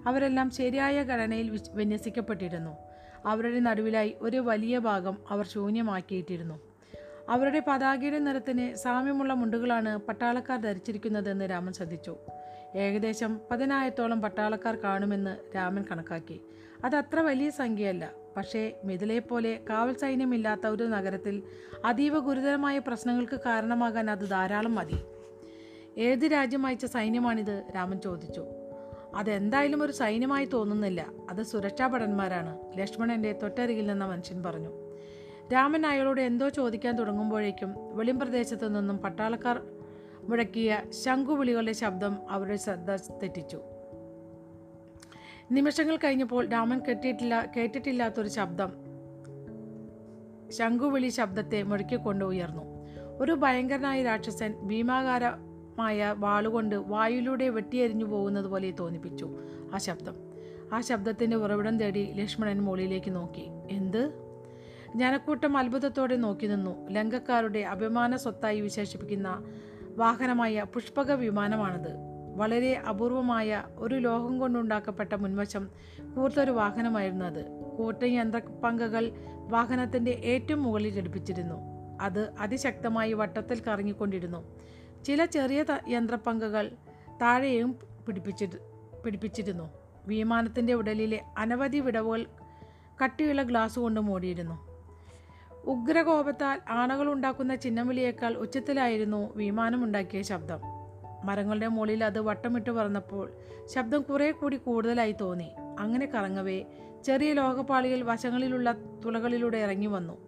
അവരെല്ലാം ശരിയായ ഘടനയിൽ വിന്യസിക്കപ്പെട്ടിരുന്നു. അവരുടെ നടുവിലായി ഒരു വലിയ ഭാഗം അവർ ശൂന്യമാക്കിയിട്ടിരുന്നു. അവരുടെ പതാകയുടെ നിറത്തിന് സാമ്യമുള്ള മുണ്ടുകളാണ് പട്ടാളക്കാർ ധരിച്ചിരിക്കുന്നതെന്ന് രാമൻ ശ്രദ്ധിച്ചു. ഏകദേശം പതിനായിരത്തോളം പട്ടാളക്കാർ കാണുമെന്ന് രാമൻ കണക്കാക്കി. അതത്ര വലിയ സംഖ്യയല്ല. പക്ഷേ മിഥിലയെപ്പോലെ കാവൽ സൈന്യമില്ലാത്ത ഒരു നഗരത്തിൽ അതീവ ഗുരുതരമായ പ്രശ്നങ്ങൾക്ക് കാരണമാകാൻ അത് ധാരാളം മതി. ഏത് രാജ്യം അയച്ച സൈന്യമാണിത്? രാമൻ ചോദിച്ചു. അതെന്തായാലും ഒരു സൈന്യമായി തോന്നുന്നില്ല. അത് സുരക്ഷാ ഭടന്മാരാണ്. ലക്ഷ്മണന്റെ തൊട്ടരികിൽ നിന്ന മനുഷ്യൻ പറഞ്ഞു. രാമൻ അയാളോട് എന്തോ ചോദിക്കാൻ തുടങ്ങുമ്പോഴേക്കും വെളിമ്പ്രദേശത്തു നിന്നും പട്ടാളക്കാർ മുഴക്കിയ ശംഖുവിളികളുടെ ശബ്ദം അവരുടെ ശ്രദ്ധ തെറ്റിച്ചു. നിമിഷങ്ങൾ കഴിഞ്ഞപ്പോൾ രാമൻ കെട്ടിയിട്ടില്ല കേട്ടിട്ടില്ലാത്തൊരു ശബ്ദം ശംഖുവിളി ശബ്ദത്തെ മുഴക്കിക്കൊണ്ട് ഉയർന്നു. ഒരു ഭയങ്കരനായ രാക്ഷസൻ ഭീമാകാരമായ വാളുകൊണ്ട് വായുവിലൂടെ വെട്ടിയെരിഞ്ഞു പോകുന്നത് പോലെ തോന്നിപ്പിച്ചു ആ ശബ്ദം. ആ ശബ്ദത്തിന്റെ ഉറവിടം തേടി ലക്ഷ്മണൻ മുകളിലേക്ക് നോക്കി. എന്ത്? ജനക്കൂട്ടം അത്ഭുതത്തോടെ നോക്കി നിന്നു. ലങ്കക്കാരുടെ അഭിമാന സ്വത്തായി വിശേഷിപ്പിക്കുന്ന വാഹനമായ പുഷ്പക വിമാനമാണത് വളരെ അപൂർവമായ ഒരു ലോഹം കൊണ്ടുണ്ടാക്കപ്പെട്ട മുൻവശം കൂർത്തൊരു വാഹനമായിരുന്നു അത്. കൂർത്ത യന്ത്രപ്പങ്കകൾ വാഹനത്തിന്റെ ഏറ്റവും മുകളിൽ ഘടിപ്പിച്ചിരുന്നു. അത് അതിശക്തമായി വട്ടത്തിൽ കറങ്ങിക്കൊണ്ടിരുന്നു. ചില ചെറിയ യന്ത്രപങ്കകൾ താഴെയും പിടിപ്പിച്ചി പിടിപ്പിച്ചിരുന്നു. വിമാനത്തിന്റെ ഉടലിലെ അനവധി വിടവുകൾ കട്ടിയുള്ള ഗ്ലാസ് കൊണ്ട് മൂടിയിരുന്നു. ഉഗ്രകോപത്താൽ ആണകൾ ഉണ്ടാക്കുന്ന ചിഹ്നവിളിയേക്കാൾ ഉച്ചത്തിലായിരുന്നു വിമാനം ഉണ്ടാക്കിയ ശബ്ദം. മരങ്ങളുടെ മുകളിൽ അത് വട്ടമിട്ട് പറന്നപ്പോൾ ശബ്ദം കുറെ കൂടി കൂടുതലായി തോന്നി. അങ്ങനെ കറങ്ങവേ ചെറിയ ലോകപാളിയിൽ വശങ്ങളിലുള്ള തുളകളിലൂടെ ഇറങ്ങി വന്നു.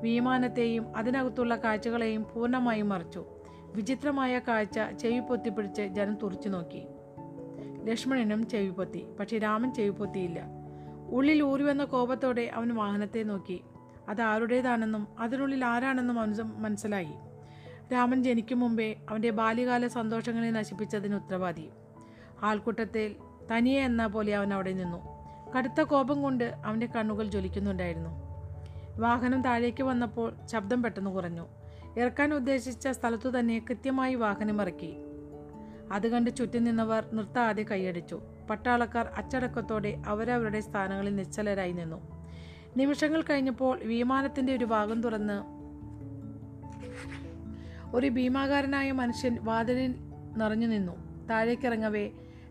വിമാനത്തെയും അതിനകത്തുള്ള കാഴ്ചകളെയും പൂർണമായും മറിച്ചു. വിചിത്രമായ കാഴ്ച ചെവി പൊത്തിപ്പിടിച്ച് ജനം തുറച്ചു നോക്കി. ലക്ഷ്മണനും ചെവി പൊത്തി പക്ഷേ രാമൻ ചെവി പൊത്തിയില്ല ഉള്ളിൽ ഊറിവന്ന കോപത്തോടെ അവൻ വാഹനത്തെ നോക്കി. അത് ആരുടേതാണെന്നും അതിനുള്ളിൽ ആരാണെന്നും അവന് മനസ്സിലായി. രാമൻ ജനിക്കും മുമ്പേ അവന്റെ ബാല്യകാല സന്തോഷങ്ങളെ നശിപ്പിച്ചതിന് ഉത്തരവാദി. ആൾക്കൂട്ടത്തിൽ തനിയെ എന്ന പോലെ അവൻ അവിടെ നിന്നു. കടുത്ത കോപം കൊണ്ട് അവന്റെ കണ്ണുകൾ ജ്വലിക്കുന്നുണ്ടായിരുന്നു. വാഹനം താഴേക്ക് വന്നപ്പോൾ ശബ്ദം പെട്ടെന്ന് കുറഞ്ഞു. ഇറക്കാൻ ഉദ്ദേശിച്ച സ്ഥലത്തു തന്നെ കൃത്യമായി വാഹനം ഇറക്കി. അത് കണ്ട് ചുറ്റും നിന്നവർ നിർത്താതെ കൈയടിച്ചു. പട്ടാളക്കാർ അച്ചടക്കത്തോടെ അവരവരുടെ സ്ഥാനങ്ങളിൽ നിശ്ചലരായി നിന്നു. നിമിഷങ്ങൾ കഴിഞ്ഞപ്പോൾ വിമാനത്തിന്റെ ഒരു ഭാഗം തുറന്ന്. ഒരു ഭീമാകാരനായ മനുഷ്യൻ വാതിലിൽ നിറഞ്ഞു നിന്നു. താഴേക്കിറങ്ങവേ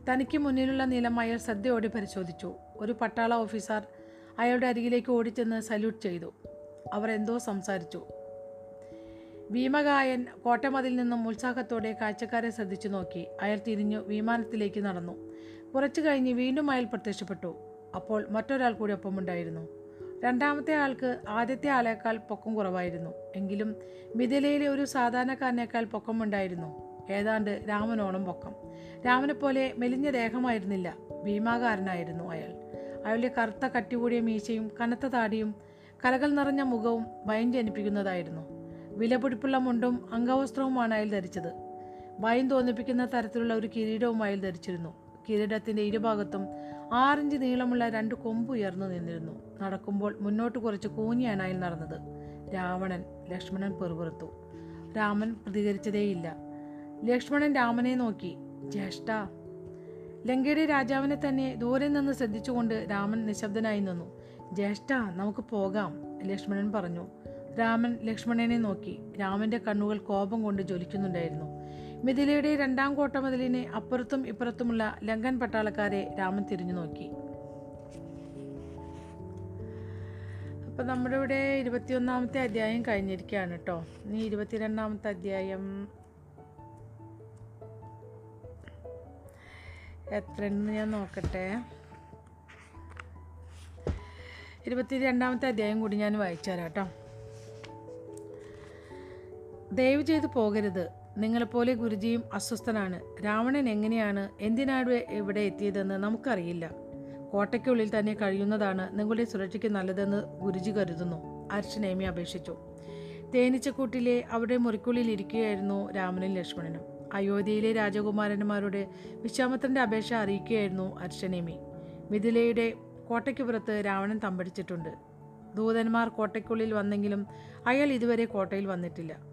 തനിക്ക് മുന്നിലുള്ള നിലം അയാൾ ശ്രദ്ധയോടെ പരിശോധിച്ചു. ഒരു പട്ടാള ഓഫീസർ അയാളുടെ അരികിലേക്ക് ഓടിച്ചെന്ന് സല്യൂട്ട് ചെയ്തു. അവർ എന്തോ സംസാരിച്ചു. ഭീമകായൻ കോട്ടമതിൽ നിന്നും ഉത്സാഹത്തോടെ കാഴ്ചക്കാരെ ശ്രദ്ധിച്ചു നോക്കി. അയാൾ തിരിഞ്ഞു വിമാനത്തിലേക്ക് നടന്നു. കുറച്ചു കഴിഞ്ഞ് വീണ്ടും അയാൾ പ്രത്യക്ഷപ്പെട്ടു. അപ്പോൾ മറ്റൊരാൾ കൂടി ഒപ്പമുണ്ടായിരുന്നു. രണ്ടാമത്തെ ആൾക്ക് ആദ്യത്തെ ആളേക്കാൾ പൊക്കം കുറവായിരുന്നു. എങ്കിലും മിഥിലയിലെ ഒരു സാധാരണക്കാരനേക്കാൾ പൊക്കമുണ്ടായിരുന്നു. ഏതാണ്ട് രാമനോളം പൊക്കം. രാമനെ പോലെ മെലിഞ്ഞ ദേഹമായിരുന്നില്ല. ഭീമാകാരനായിരുന്നു അയാൾ. അയാളുടെ കറുത്ത കട്ടികൂടിയ മീശയും കനത്ത താടിയും കലകൾ നിറഞ്ഞ മുഖവും ഭയം ജനിപ്പിക്കുന്നതായിരുന്നു. വിലപിടിപ്പുള്ള മുണ്ടും അംഗവസ്ത്രവുമാണ് അയാൾ ധരിച്ചത്. ഭയം തോന്നിപ്പിക്കുന്ന തരത്തിലുള്ള ഒരു കിരീടവും അയാൾ ധരിച്ചിരുന്നു. കിരീടത്തിന്റെ ഇരുഭാഗത്തും ആറിഞ്ച് നീളമുള്ള രണ്ട് കൊമ്പ് ഉയർന്നു നിന്നിരുന്നു. നടക്കുമ്പോൾ മുന്നോട്ട് കുറച്ച് കൂഞ്ഞിയാണ് അയാൾ നടന്നത്. രാവണൻ ലക്ഷ്മണൻ പെറുപുറത്തു. രാമൻ പ്രതികരിച്ചതേയില്ല. ലക്ഷ്മണൻ രാമനെ നോക്കി. ജ്യേഷ്ഠ. ലങ്കയുടെ രാജാവിനെ തന്നെ ദൂരെ നിന്ന് ശ്രദ്ധിച്ചുകൊണ്ട് രാമൻ നിശബ്ദനായി നിന്നു. ജ്യേഷ്ഠ നമുക്ക് പോകാം ലക്ഷ്മണൻ പറഞ്ഞു. രാമൻ ലക്ഷ്മണനെ നോക്കി. രാമന്റെ കണ്ണുകൾ കോപം കൊണ്ട് ജ്വലിക്കുന്നുണ്ടായിരുന്നു. മിഥിലയുടെ രണ്ടാം കോട്ടമതിലിനെ അപ്പുറത്തും ഇപ്പുറത്തുമുള്ള ലങ്കൻ പട്ടാളക്കാരെ രാമൻ തിരിഞ്ഞു നോക്കി. അപ്പം നമ്മുടെ ഇവിടെ ഇരുപത്തിയൊന്നാമത്തെ അധ്യായം കഴിഞ്ഞിരിക്കുകയാണ് കേട്ടോ. ഇനി ഇരുപത്തിരണ്ടാമത്തെ അധ്യായം എത്രയെന്ന് ഞാൻ നോക്കട്ടെ. ഇരുപത്തി രണ്ടാമത്തെ അധ്യായം കൂടി ഞാൻ വായിച്ചു തരാം കേട്ടോ. ദയവ് ചെയ്ത് പോകരുത്. നിങ്ങളെപ്പോലെ ഗുരുജിയും അസ്വസ്ഥനാണ്. രാവണൻ എങ്ങനെയാണ് എന്തിനാണ് ഇവിടെ എത്തിയതെന്ന് നമുക്കറിയില്ല. കോട്ടയ്ക്കുള്ളിൽ തന്നെ കഴിയുന്നതാണ് നിങ്ങളുടെ സുരക്ഷയ്ക്ക് നല്ലതെന്ന് ഗുരുജി കരുതുന്നു. അർച്ചനേമി അപേക്ഷിച്ചു. തേനീച്ചക്കൂട്ടിലെ അവിടെ മുറിക്കുള്ളിൽ ഇരിക്കുകയായിരുന്നു രാമനും ലക്ഷ്മണനും. അയോധ്യയിലെ രാജകുമാരന്മാരുടെ വിശ്വാമത്തിന്റെ അപേക്ഷ അറിയിക്കുകയായിരുന്നു അർച്ചനേമി മിഥിലയുടെ കോട്ടയ്ക്ക് പുറത്ത് രാവണൻ തമ്പടിച്ചിട്ടുണ്ട്. ദൂതന്മാർ കോട്ടയ്ക്കുള്ളിൽ വന്നെങ്കിലും അയാൾ ഇതുവരെ കോട്ടയിൽ വന്നിട്ടില്ല.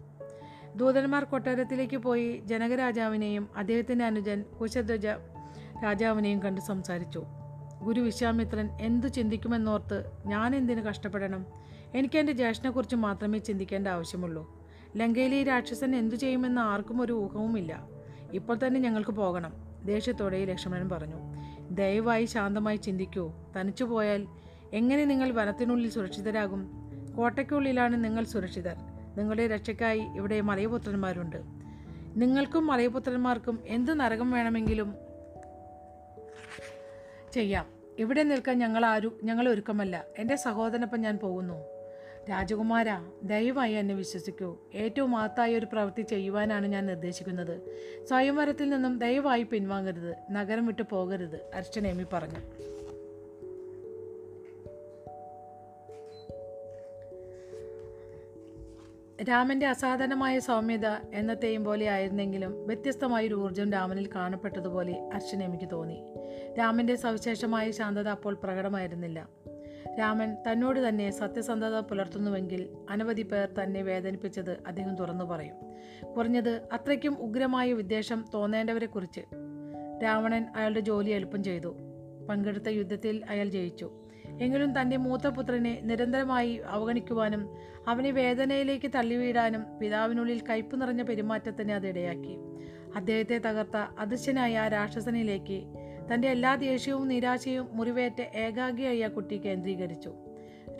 ദൂതന്മാർ കൊട്ടാരത്തിലേക്ക് പോയി ജനകരാജാവിനെയും അദ്ദേഹത്തിന്റെ അനുജൻ കുശധ്വജ രാജാവിനെയും കണ്ട് സംസാരിച്ചു. ഗുരു വിശ്വാമിത്രൻ എന്തു ചിന്തിക്കുമെന്നോർത്ത് ഞാൻ എന്തിനു കഷ്ടപ്പെടണം? എനിക്ക് എന്റെ ജ്യേഷ്ഠനെക്കുറിച്ച് മാത്രമേ ചിന്തിക്കേണ്ട ആവശ്യമുള്ളൂ. ലങ്കയിലെ ഈ രാക്ഷസൻ എന്തു ചെയ്യുമെന്ന് ആർക്കും ഒരു ഊഹവുമില്ല. ഇപ്പോൾ തന്നെ ഞങ്ങൾക്ക് പോകണം ദേഷ്യത്തോടെ ലക്ഷ്മണൻ പറഞ്ഞു. ദയവായി ശാന്തമായി ചിന്തിക്കൂ. തനിച്ചു പോയാൽ എങ്ങനെ നിങ്ങൾ വനത്തിനുള്ളിൽ സുരക്ഷിതരാകും? കോട്ടയ്ക്കുള്ളിലാണ് നിങ്ങൾ സുരക്ഷിതർ. നിങ്ങളുടെ രക്ഷയ്ക്കായി ഇവിടെ മലയപുത്രന്മാരുണ്ട്. നിങ്ങൾക്കും മലയപുത്രന്മാർക്കും എന്ത് നരകം വേണമെങ്കിലും ചെയ്യാം. ഇവിടെ നിൽക്കാൻ ഞങ്ങൾ ആരും ഞങ്ങൾ ഒരുക്കമല്ല. എന്റെ സഹോദരനൊപ്പം ഞാൻ പോകുന്നു. രാജകുമാര ദയവായി എന്നെ വിശ്വസിക്കൂ. ഏറ്റവും മഹത്തായ ഒരു പ്രവൃത്തി ചെയ്യുവാനാണ് ഞാൻ നിർദ്ദേശിക്കുന്നത്. സ്വയംവരത്തിൽ നിന്നും ദയവായി പിൻവാങ്ങരുത്. നഗരം വിട്ടു പോകരുത്. അർച്ചനേമി പറഞ്ഞു. രാമന്റെ അസാധാരണമായ സൗമ്യത എന്നത്തെയും പോലെ ആയിരുന്നെങ്കിലും വ്യത്യസ്തമായൊരു ഊർജം രാമനിൽ കാണപ്പെട്ടതുപോലെ അർച്ചന എനിക്ക് തോന്നി. രാമന്റെ സവിശേഷമായ ശാന്തത അപ്പോൾ പ്രകടമായിരുന്നില്ല. രാമൻ തന്നോട് തന്നെ സത്യസന്ധത പുലർത്തുന്നുവെങ്കിൽ അനവധി പേർ തന്നെ വേദനിപ്പിച്ചത് അദ്ദേഹം തുറന്നു പറയും. കുറഞ്ഞത് അത്രയ്ക്കും ഉഗ്രമായ വിദ്വേഷം തോന്നേണ്ടവരെക്കുറിച്ച്. രാവണൻ അയാളുടെ ജോലി എളുപ്പം ചെയ്തു. പങ്കെടുത്ത യുദ്ധത്തിൽ അയാൾ ജയിച്ചു. എങ്കിലും തന്റെ മൂത്തപുത്രനെ നിരന്തരമായി അവഗണിക്കുവാനും അവനെ വേദനയിലേക്ക് തള്ളിവീടാനും പിതാവിനുള്ളിൽ കയ്പ് നിറഞ്ഞ പെരുമാറ്റത്തിന് അത് ഇടയാക്കി. അദ്ദേഹത്തെ തകർത്ത അദൃശ്യനായ ആ രാക്ഷസനിലേക്ക് തന്റെ എല്ലാ ദേഷ്യവും നിരാശയും മുറിവേറ്റ ഏകാഗിയായി ആ കുട്ടി കേന്ദ്രീകരിച്ചു.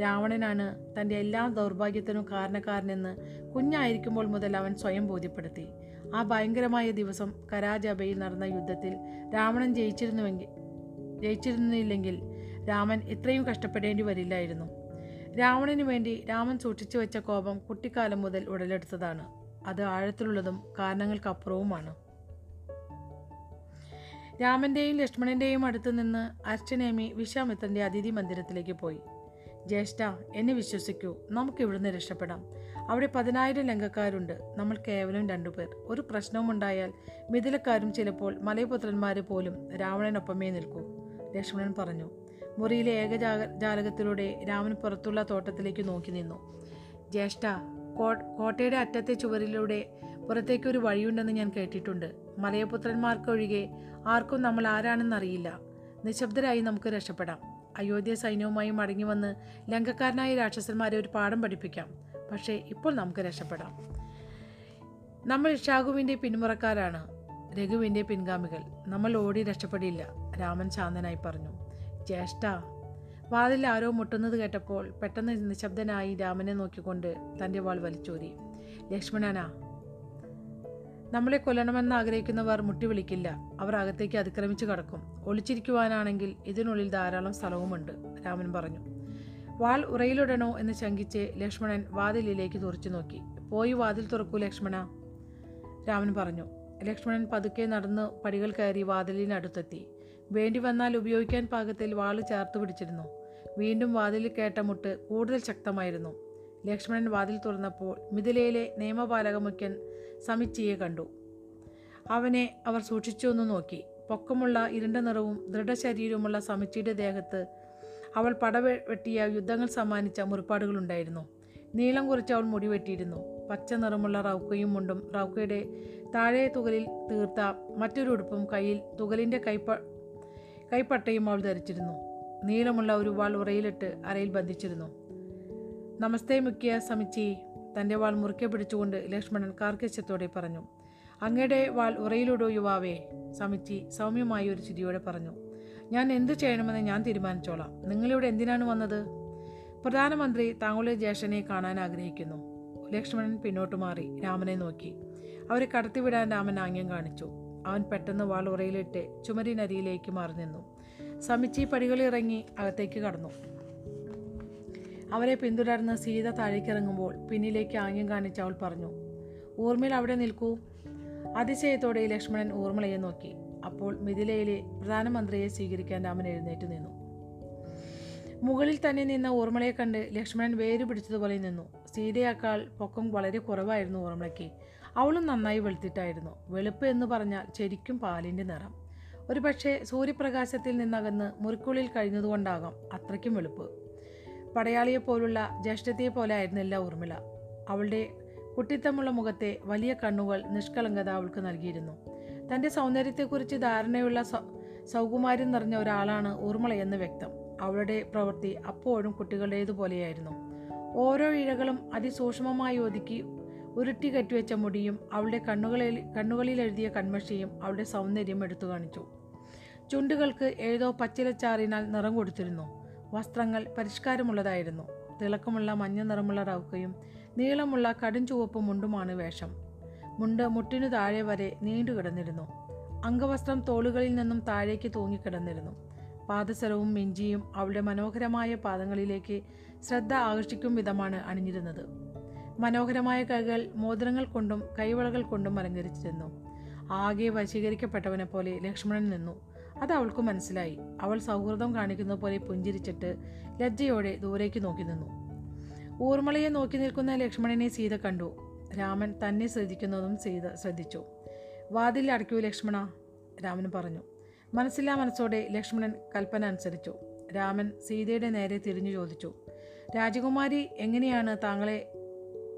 രാവണനാണ് തന്റെ എല്ലാ ദൗർഭാഗ്യത്തിനും കാരണക്കാരനെന്ന് കുഞ്ഞായിരിക്കുമ്പോൾ മുതൽ അവൻ സ്വയം ബോധ്യപ്പെടുത്തി. ആ ഭയങ്കരമായ ദിവസം കരാജബയിൽ നടന്ന യുദ്ധത്തിൽ രാവണൻ ജയിച്ചിരുന്നുവെങ്കിൽ ജയിച്ചിരുന്നില്ലെങ്കിൽ രാമൻ ഇത്രയും കഷ്ടപ്പെടേണ്ടി വരില്ലായിരുന്നു. രാവണന് വേണ്ടി രാമൻ സൂക്ഷിച്ചു വെച്ച കോപം കുട്ടിക്കാലം മുതൽ ഉടലെടുത്തതാണ്. അത് ആഴത്തിലുള്ളതും കാരണങ്ങൾക്കപ്പുറവുമാണ്. രാമന്റെയും ലക്ഷ്മണന്റെയും അടുത്ത് നിന്ന് അർച്ചനേമി വിശ്വാമിത്രന്റെ അതിഥി മന്ദിരത്തിലേക്ക് പോയി. ജ്യേഷ്ഠ എന്നെ വിശ്വസിക്കൂ. നമുക്ക് ഇവിടുന്ന് രക്ഷപ്പെടാം. അവിടെ പതിനായിരം ലങ്കക്കാരുണ്ട്. നമ്മൾ കേവലം രണ്ടുപേർ ഒരു പ്രശ്നവുമുണ്ടായാൽ മിഥിലക്കാരും ചിലപ്പോൾ മലയപുത്രന്മാർ പോലും രാവണനൊപ്പമേ നിൽക്കൂ. ലക്ഷ്മണൻ പറഞ്ഞു മുറിയിലെ ഏകജാല ജാലകത്തിലൂടെ രാമൻ പുറത്തുള്ള തോട്ടത്തിലേക്ക് നോക്കി നിന്നു. ജ്യേഷ്ഠ കോട്ടയുടെ അറ്റത്തെ ചുവരിലൂടെ പുറത്തേക്ക് ഒരു വഴിയുണ്ടെന്ന് ഞാൻ കേട്ടിട്ടുണ്ട്. മലയപുത്രന്മാർക്കൊഴികെ ആർക്കും നമ്മൾ ആരാണെന്ന് അറിയില്ല നിശബ്ദരായി നമുക്ക് രക്ഷപ്പെടാം. അയോധ്യ സൈന്യവുമായി മടങ്ങി വന്ന് ലങ്കക്കാരനായ രാക്ഷസന്മാരെ ഒരു പാഠം പഠിപ്പിക്കാം. പക്ഷേ ഇപ്പോൾ നമുക്ക് രക്ഷപ്പെടാം. നമ്മൾ ഇഷാകുവിന്റെ പിന്മുറക്കാരാണ്. രഘുവിന്റെ പിൻഗാമികൾ. നമ്മൾ ഓടി രക്ഷപ്പെടില്ല. രാമൻ ശാന്തനായി പറഞ്ഞു. ജ്യേഷ്ഠ. വാതിൽ ആരോ മുട്ടുന്നത് കേട്ടപ്പോൾ പെട്ടെന്ന് നിശബ്ദനായി രാമനെ നോക്കിക്കൊണ്ട് തന്റെ വാൾ വലിച്ചൂരി. ലക്ഷ്മണനാ നമ്മളെ കൊല്ലണമെന്ന് ആഗ്രഹിക്കുന്നവർ മുട്ടി വിളിക്കില്ല. അവർ അകത്തേക്ക് അതിക്രമിച്ചു കടക്കും. ഒളിച്ചിരിക്കുവാനാണെങ്കിൽ ഇതിനുള്ളിൽ ധാരാളം സ്ഥലവുമുണ്ട് രാമൻ പറഞ്ഞു. വാൾ ഉറയിലിടണോ എന്ന് ശങ്കിച്ച് ലക്ഷ്മണൻ വാതിലിലേക്ക് തുറച്ചു നോക്കി. പോയി വാതിൽ തുറക്കൂ ലക്ഷ്മണ രാമൻ പറഞ്ഞു. ലക്ഷ്മണൻ പതുക്കെ നടന്ന് പടികൾ കയറി വാതിലിനടുത്തെത്തി. വേണ്ടി വന്നാൽ ഉപയോഗിക്കാൻ പാകത്തിൽ വാൾ ചേർത്ത് പിടിച്ചിരുന്നു. വീണ്ടും വാതിലിൽ കേട്ട മുട്ട് കൂടുതൽ ശക്തമായിരുന്നു. ലക്ഷ്മണൻ വാതിൽ തുറന്നപ്പോൾ മിഥിലയിലെ നിയമപാലക മുഖ്യൻ സമിച്ചിയെ കണ്ടു. അവനെ അവർ സൂക്ഷിച്ചൊന്നു നോക്കി. പൊക്കമുള്ള ഇരുണ്ട നിറവും ദൃഢശരീരവുമുള്ള സമിച്ചിയുടെ ദേഹത്ത് അവൾ പടവെട്ടിയ വെട്ടിയ യുദ്ധങ്ങൾ സമ്മാനിച്ച മുറിപ്പാടുകളുണ്ടായിരുന്നു. നീളം കുറിച്ച് അവൾ മുടിവെട്ടിയിരുന്നു പച്ച നിറമുള്ള റൗക്കയും മുണ്ടും റൗക്കയുടെ താഴെ തുകലിൽ തീർത്ത മറ്റൊരു ഉടുപ്പും കയ്യിൽ തുകലിന്റെ കൈപ്പ കൈപ്പട്ടയും അവൾ ധരിച്ചിരുന്നു. നീളമുള്ള ഒരു വാൾ ഉറയിലിട്ട് അരയിൽ ബന്ധിച്ചിരുന്നു. നമസ്തേ മുഖ്യ സമിച്ചി തന്റെ വാൾ മുറുക്കെ പിടിച്ചുകൊണ്ട് ലക്ഷ്മണൻ കാർക്കശ്യത്തോടെ പറഞ്ഞു. അങ്ങയുടെ വാൾ ഉറയിലിടൂ യുവാവേ സമിച്ചി സൗമ്യമായി ഒരു ചിരിയോടെ പറഞ്ഞു. ഞാൻ എന്ത് ചെയ്യണമെന്ന് ഞാൻ തീരുമാനിച്ചോളാം. നിങ്ങളിവിടെ എന്തിനാണ് വന്നത്? പ്രധാനമന്ത്രി താങ്കളുടെ ജ്യേഷ്ഠനെ കാണാൻ ആഗ്രഹിക്കുന്നു. ലക്ഷ്മണൻ പിന്നോട്ട് മാറി രാമനെ നോക്കി. അവരെ കടത്തിവിടാൻ രാമൻ ആംഗ്യം കാണിച്ചു. അവൻ പെട്ടെന്ന് വാൾ ഉറയിലിട്ട് ചുമരിനരിയിലേക്ക് മാറി നിന്നു സമിച്ചി പടികളിറങ്ങി അകത്തേക്ക് കടന്നു. അവരെ പിന്തുടർന്ന് സീത താഴേക്കിറങ്ങുമ്പോൾ പിന്നിലേക്ക് ആംഗ്യം കാണിച്ച് അവൾ പറഞ്ഞു ഊർമിള അവിടെ നിൽക്കൂ. അതിശയത്തോടെ ലക്ഷ്മണൻ ഊർമിളയെ നോക്കി. അപ്പോൾ മിഥിലയിലെ പ്രധാനമന്ത്രിയെ സ്വീകരിക്കാൻ രാമൻ എഴുന്നേറ്റ് നിന്നു. മുകളിൽ തന്നെ നിന്ന ഊർമിളയെ കണ്ട് ലക്ഷ്മണൻ വേര് പിടിച്ചതുപോലെ നിന്നു. സീതയേക്കാൾ പൊക്കം വളരെ കുറവായിരുന്നു ഊർമിളയ്ക്ക്. അവളും നന്നായി വെളുത്തിട്ടായിരുന്നു. വെളുപ്പ് എന്ന് പറഞ്ഞാൽ ശരിക്കും പാലിന്റെ നിറം. ഒരു പക്ഷേ സൂര്യപ്രകാശത്തിൽ നിന്നകന്ന് മുറിക്കുള്ളിൽ കഴിഞ്ഞതുകൊണ്ടാകാം അത്രയ്ക്കും വെളുപ്പ്. പടയാളിയെപ്പോലുള്ള ജ്യേഷ്ഠത്തെയെ പോലെ ആയിരുന്നില്ല ഊർമിള. അവളുടെ കുട്ടിത്തമുള്ള മുഖത്തെ വലിയ കണ്ണുകൾ നിഷ്കളങ്കത അവൾക്ക് നൽകിയിരുന്നു. തന്റെ സൗന്ദര്യത്തെക്കുറിച്ച് ധാരണയുള്ള സൗ സൗകുമാര്യം നിറഞ്ഞ ഒരാളാണ് ഊർമിളയെന്ന് വ്യക്തം. അവളുടെ പ്രവൃത്തി അപ്പോഴും കുട്ടികളുടേതുപോലെയായിരുന്നു. ഓരോ ഇഴകളും അതിസൂക്ഷ്മമായി ഒതുക്കി ഉരുട്ടി കെട്ടിവെച്ച മുടിയും അവളുടെ കണ്ണുകളിൽ കണ്ണുകളിൽ എഴുതിയ കൺമഷിയും അവളുടെ സൗന്ദര്യം എടുത്തു കാണിച്ചു. ചുണ്ടുകൾക്ക് ഏതോ പച്ചിലച്ചാറിനാൽ നിറം കൊടുത്തിരുന്നു. വസ്ത്രങ്ങൾ പരിഷ്കാരമുള്ളതായിരുന്നു. തിളക്കമുള്ള മഞ്ഞ നിറമുള്ള റൗക്കയും നീളമുള്ള കടും ചുവപ്പ് മുണ്ടുമാണ് വേഷം. മുണ്ട് മുട്ടിനു താഴെ വരെ നീണ്ടു കിടന്നിരുന്നു. അംഗവസ്ത്രം തോളുകളിൽ നിന്നും താഴേക്ക് തൂങ്ങിക്കിടന്നിരുന്നു പാദസരവും മിഞ്ചിയും അവളുടെ മനോഹരമായ പാദങ്ങളിലേക്ക് ശ്രദ്ധ ആകർഷിക്കും വിധമാണ് അണിഞ്ഞിരുന്നത്. മനോഹരമായ കൈകൾ മോതിരങ്ങൾ കൊണ്ടും കൈവളകൾ കൊണ്ടും അലങ്കരിച്ചിരുന്നു. ആകെ വശീകരിക്കപ്പെട്ടവനെ പോലെ ലക്ഷ്മണൻ നിന്നു. അത് അവൾക്ക് മനസ്സിലായി. അവൾ സൗഹൃദം കാണിക്കുന്ന പോലെ പുഞ്ചിരിച്ചിട്ട് ലജ്ജയോടെ ദൂരേക്ക് നോക്കി നിന്നു. ഊർമളയെ നോക്കി നിൽക്കുന്ന ലക്ഷ്മണനെ സീത കണ്ടു. രാമൻ തന്നെ ശ്രദ്ധിക്കുന്നതും സീത ശ്രദ്ധിച്ചു. വാതിൽ അടയ്ക്കൂ ലക്ഷ്മണ രാമൻ പറഞ്ഞു. മനസ്സില്ലാ മനസ്സോടെ ലക്ഷ്മണൻ കൽപ്പന അനുസരിച്ചു. രാമൻ സീതയുടെ നേരെ തിരിഞ്ഞു ചോദിച്ചു. രാജകുമാരി എങ്ങനെയാണ് താങ്കളെ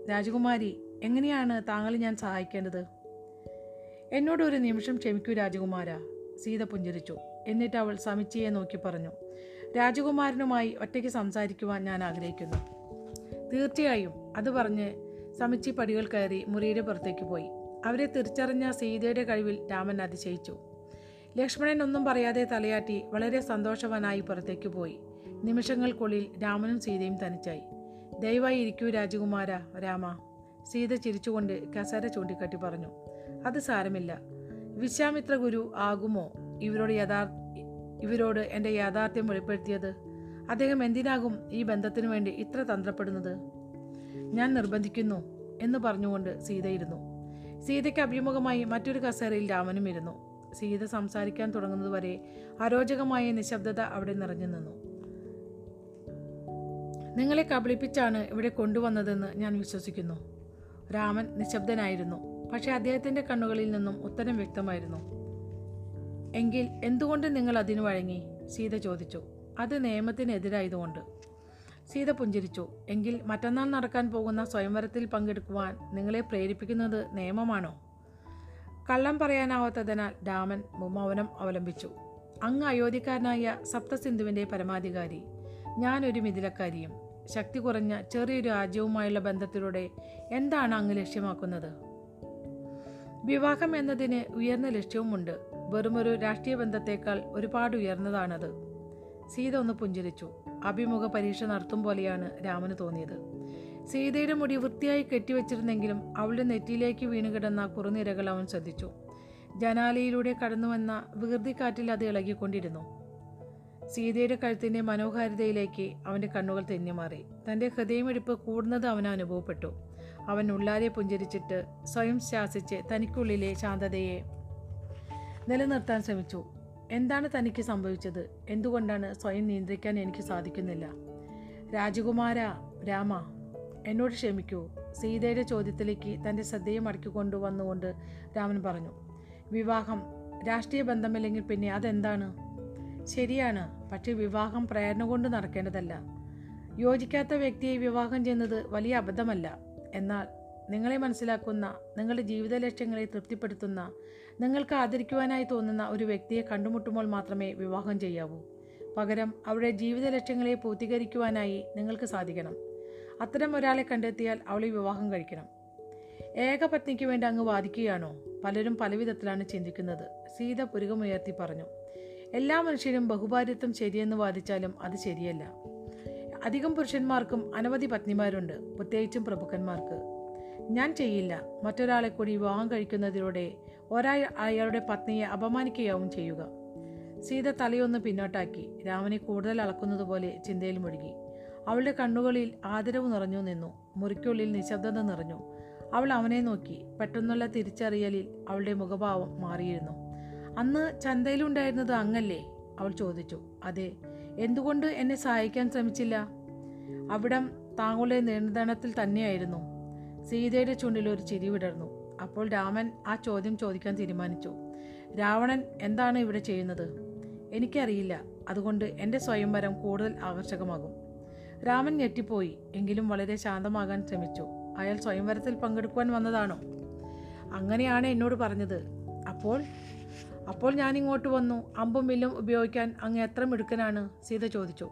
രാജകുമാരി എങ്ങനെയാണ് താങ്കളെ ഞാൻ സഹായിക്കേണ്ടത്? എന്നോട് ഒരു നിമിഷം ക്ഷമിക്കൂ രാജകുമാര സീത പുഞ്ചിരിച്ചു. എന്നിട്ട് അവൾ സമിച്ചിയെ നോക്കി പറഞ്ഞു രാജകുമാരനുമായി ഒറ്റയ്ക്ക് സംസാരിക്കുവാൻ ഞാൻ ആഗ്രഹിക്കുന്നു. തീർച്ചയായും അത് പറഞ്ഞ് സമിച്ചി പടികൾ കയറി മുറിയുടെ പുറത്തേക്ക് പോയി. അവരെ തിരിച്ചറിഞ്ഞ സീതയുടെ കഴിവിൽ രാമൻ അതിശയിച്ചു. ലക്ഷ്മണൻ ഒന്നും പറയാതെ തലയാട്ടി വളരെ സന്തോഷവാനായി പുറത്തേക്ക് പോയി. നിമിഷങ്ങൾക്കുള്ളിൽ രാമനും സീതയും തനിച്ചായി. ദയവായി ഇരിക്കൂ രാജകുമാര രാമ. സീത ചിരിച്ചുകൊണ്ട് കസേര ചൂണ്ടിക്കാട്ടി പറഞ്ഞു. അത് സാരമില്ല. വിശ്വാമിത്ര ഗുരു ആകുമോ? ഇവരോട് യഥാർ ഇവരോട് എന്റെ യാഥാർത്ഥ്യം വെളിപ്പെടുത്തിയത്? അദ്ദേഹം എന്തിനാകും ഈ ബന്ധത്തിനു വേണ്ടി ഇത്ര തന്ത്രപ്പെടുന്നത്? ഞാൻ നിർബന്ധിക്കുന്നു എന്ന് പറഞ്ഞുകൊണ്ട് സീതയിരുന്നു സീതയ്ക്ക് അഭിമുഖമായി മറ്റൊരു കസേരയിൽ രാമനും ഇരുന്നു. സീത സംസാരിക്കാൻ തുടങ്ങുന്നതുവരെ അരോചകമായ നിശബ്ദത അവിടെ നിറഞ്ഞു നിന്നു. നിങ്ങളെ കബളിപ്പിച്ചാണ് ഇവിടെ കൊണ്ടുവന്നതെന്ന് ഞാൻ വിശ്വസിക്കുന്നു. രാമൻ നിശബ്ദനായിരുന്നു. പക്ഷേ അദ്ദേഹത്തിന്റെ കണ്ണുകളിൽ നിന്നും ഉത്തരം വ്യക്തമായിരുന്നു. എങ്കിൽ എന്തുകൊണ്ട് നിങ്ങൾ അതിന് വഴങ്ങി? സീത ചോദിച്ചു. അത് നിയമത്തിനെതിരായതുകൊണ്ട്. സീത പുഞ്ചിരിച്ചു. എങ്കിൽ മറ്റന്നാൾ നടക്കാൻ പോകുന്ന സ്വയംവരത്തിൽ പങ്കെടുക്കുവാൻ നിങ്ങളെ പ്രേരിപ്പിക്കുന്നത് നിയമമാണോ? കള്ളം പറയാനാവാത്തതിനാൽ രാമൻ മൗനം അവലംബിച്ചു. അങ്ങ് അയോധ്യക്കാരനായ സപ്തസിന്ധുവിന്റെ പരമാധികാരി. ഞാനൊരു മിഥിലക്കാരിയും. ശക്തി കുറഞ്ഞ ചെറിയൊരു രാജ്യവുമായുള്ള ബന്ധത്തിലൂടെ എന്താണ് അങ്ങ് ലക്ഷ്യമാക്കുന്നത്? വിവാഹം എന്നതിന് ഉയർന്ന ലക്ഷ്യവുമുണ്ട്. വെറുമൊരു രാഷ്ട്രീയ ബന്ധത്തേക്കാൾ ഒരുപാട് ഉയർന്നതാണത്. സീത ഒന്ന് പുഞ്ചിരിച്ചു. അഭിമുഖ പരീക്ഷ നടത്തും പോലെയാണ് രാമന് തോന്നിയത്. സീതയുടെ മുടി വൃത്തിയായി കെട്ടിവെച്ചിരുന്നെങ്കിലും അവളുടെ നെറ്റിയിലേക്ക് വീണുകിടന്ന കുറുനിരകൾ അവൻ ശ്രദ്ധിച്ചു. ജനാലയിലൂടെ കടന്നുവന്ന വികൃതിക്കാറ്റിൽ അത് ഇളകിക്കൊണ്ടിരുന്നു. സീതയുടെ കഴുത്തിന്റെ മനോഹാരിതയിലേക്ക് അവന്റെ കണ്ണുകൾ തെന്നിമാറി തന്റെ ഹൃദയമെടുപ്പ് കൂടുന്നത് അവൻ അനുഭവപ്പെട്ടു. അവൻ ഉള്ളാരെ പുഞ്ചരിച്ചിട്ട് സ്വയം ശാസിച്ച് തനിക്കുള്ളിലെ ശാന്തതയെ നിലനിർത്താൻ ശ്രമിച്ചു. എന്താണ് തനിക്ക് സംഭവിച്ചത്? എന്തുകൊണ്ടാണ് സ്വയം നിയന്ത്രിക്കാൻ എനിക്ക് സാധിക്കുന്നില്ല? രാജകുമാര രാമ എന്നോട് ക്ഷമിക്കൂ. സീതയുടെ ചോദ്യത്തിലേക്ക് തന്റെ ശ്രദ്ധയെ വന്നുകൊണ്ട് രാമൻ പറഞ്ഞു. വിവാഹം രാഷ്ട്രീയ ബന്ധമില്ലെങ്കിൽ പിന്നെ അതെന്താണ്? ശരിയാണ്. പക്ഷേ വിവാഹം പ്രേരണ കൊണ്ട് നടക്കേണ്ടതല്ല. യോജിക്കാത്ത വ്യക്തിയെ വിവാഹം ചെയ്യുന്നത് വലിയ അബദ്ധമല്ല. എന്നാൽ നിങ്ങളെ മനസ്സിലാക്കുന്ന നിങ്ങളുടെ ജീവിത ലക്ഷ്യങ്ങളെ തൃപ്തിപ്പെടുത്തുന്ന നിങ്ങൾക്ക് ആദരിക്കുവാനായി തോന്നുന്ന ഒരു വ്യക്തിയെ കണ്ടുമുട്ടുമ്പോൾ മാത്രമേ വിവാഹം ചെയ്യാവൂ. പകരം അവരുടെ ജീവിത ലക്ഷ്യങ്ങളെ പൂർത്തീകരിക്കുവാനായി നിങ്ങൾക്ക് സാധിക്കണം. അത്തരം ഒരാളെ കണ്ടെത്തിയാൽ അവളെ വിവാഹം കഴിക്കണം. ഏകപത്നിക്ക് വേണ്ടി അങ്ങ് വാദിക്കുകയാണോ? പലരും പലവിധത്തിലാണ് ചിന്തിക്കുന്നത്. സീത പുരുകമുയർത്തി പറഞ്ഞു. എല്ലാ മനുഷ്യരും ബഹുഭാര്യത്വം ശരിയെന്ന് വാദിച്ചാലും അത് ശരിയല്ല. അധികം പുരുഷന്മാർക്കും അനവധി പത്നിമാരുണ്ട് പ്രത്യേകിച്ചും പ്രഭുക്കന്മാർക്ക്. ഞാൻ ചെയ്യില്ല. മറ്റൊരാളെ കൂടി വിവാഹം കഴിക്കുന്നതിലൂടെ ഒരാൾ അയാളുടെ പത്നിയെ അപമാനിക്കുകയാവും ചെയ്യുക. സീത തലയൊന്ന് പിന്നോട്ടാക്കി രാമനെ കൂടുതൽ അളക്കുന്നതുപോലെ ചിന്തയിൽ മുഴുകി. അവളുടെ കണ്ണുകളിൽ ആദരവ് നിറഞ്ഞു നിന്നു മുറിക്കുള്ളിൽ നിശബ്ദത നിറഞ്ഞു. അവൾ അവനെ നോക്കി പെട്ടെന്നുള്ള തിരിച്ചറിയലിൽ അവളുടെ മുഖഭാവം മാറിയിരുന്നു. അന്ന് ചന്തയിലുണ്ടായിരുന്നത് അങ്ങല്ലേ? അവൾ ചോദിച്ചു. അതെ. എന്തുകൊണ്ട് എന്നെ സഹായിക്കാൻ ശ്രമിച്ചില്ല? അവിടം താങ്കളുടെ നിയന്ത്രണത്തിൽ തന്നെയായിരുന്നു. സീതയുടെ ചുണ്ടിൽ ഒരു ചിരി വിടർന്നു. അപ്പോൾ രാമൻ ആ ചോദ്യം ചോദിക്കാൻ തീരുമാനിച്ചു. രാവണൻ എന്താണ് ഇവിടെ ചെയ്യുന്നത്? എനിക്കറിയില്ല. അതുകൊണ്ട് എന്റെ സ്വയംവരം കൂടുതൽ ആകർഷകമാകും. രാമൻ ഞെട്ടിപ്പോയി. എങ്കിലും വളരെ ശാന്തമാകാൻ ശ്രമിച്ചു. അയാൾ സ്വയംവരത്തിൽ പങ്കെടുക്കുവാൻ വന്നതാണോ? അങ്ങനെയാണ് എന്നോട് പറഞ്ഞത്. അപ്പോൾ അപ്പോൾ ഞാൻ ഇങ്ങോട്ട് വന്നു. അമ്പും വില്ലും ഉപയോഗിക്കാൻ അങ്ങ് എത്ര മിടുക്കനാണ്? സീത ചോദിച്ചു.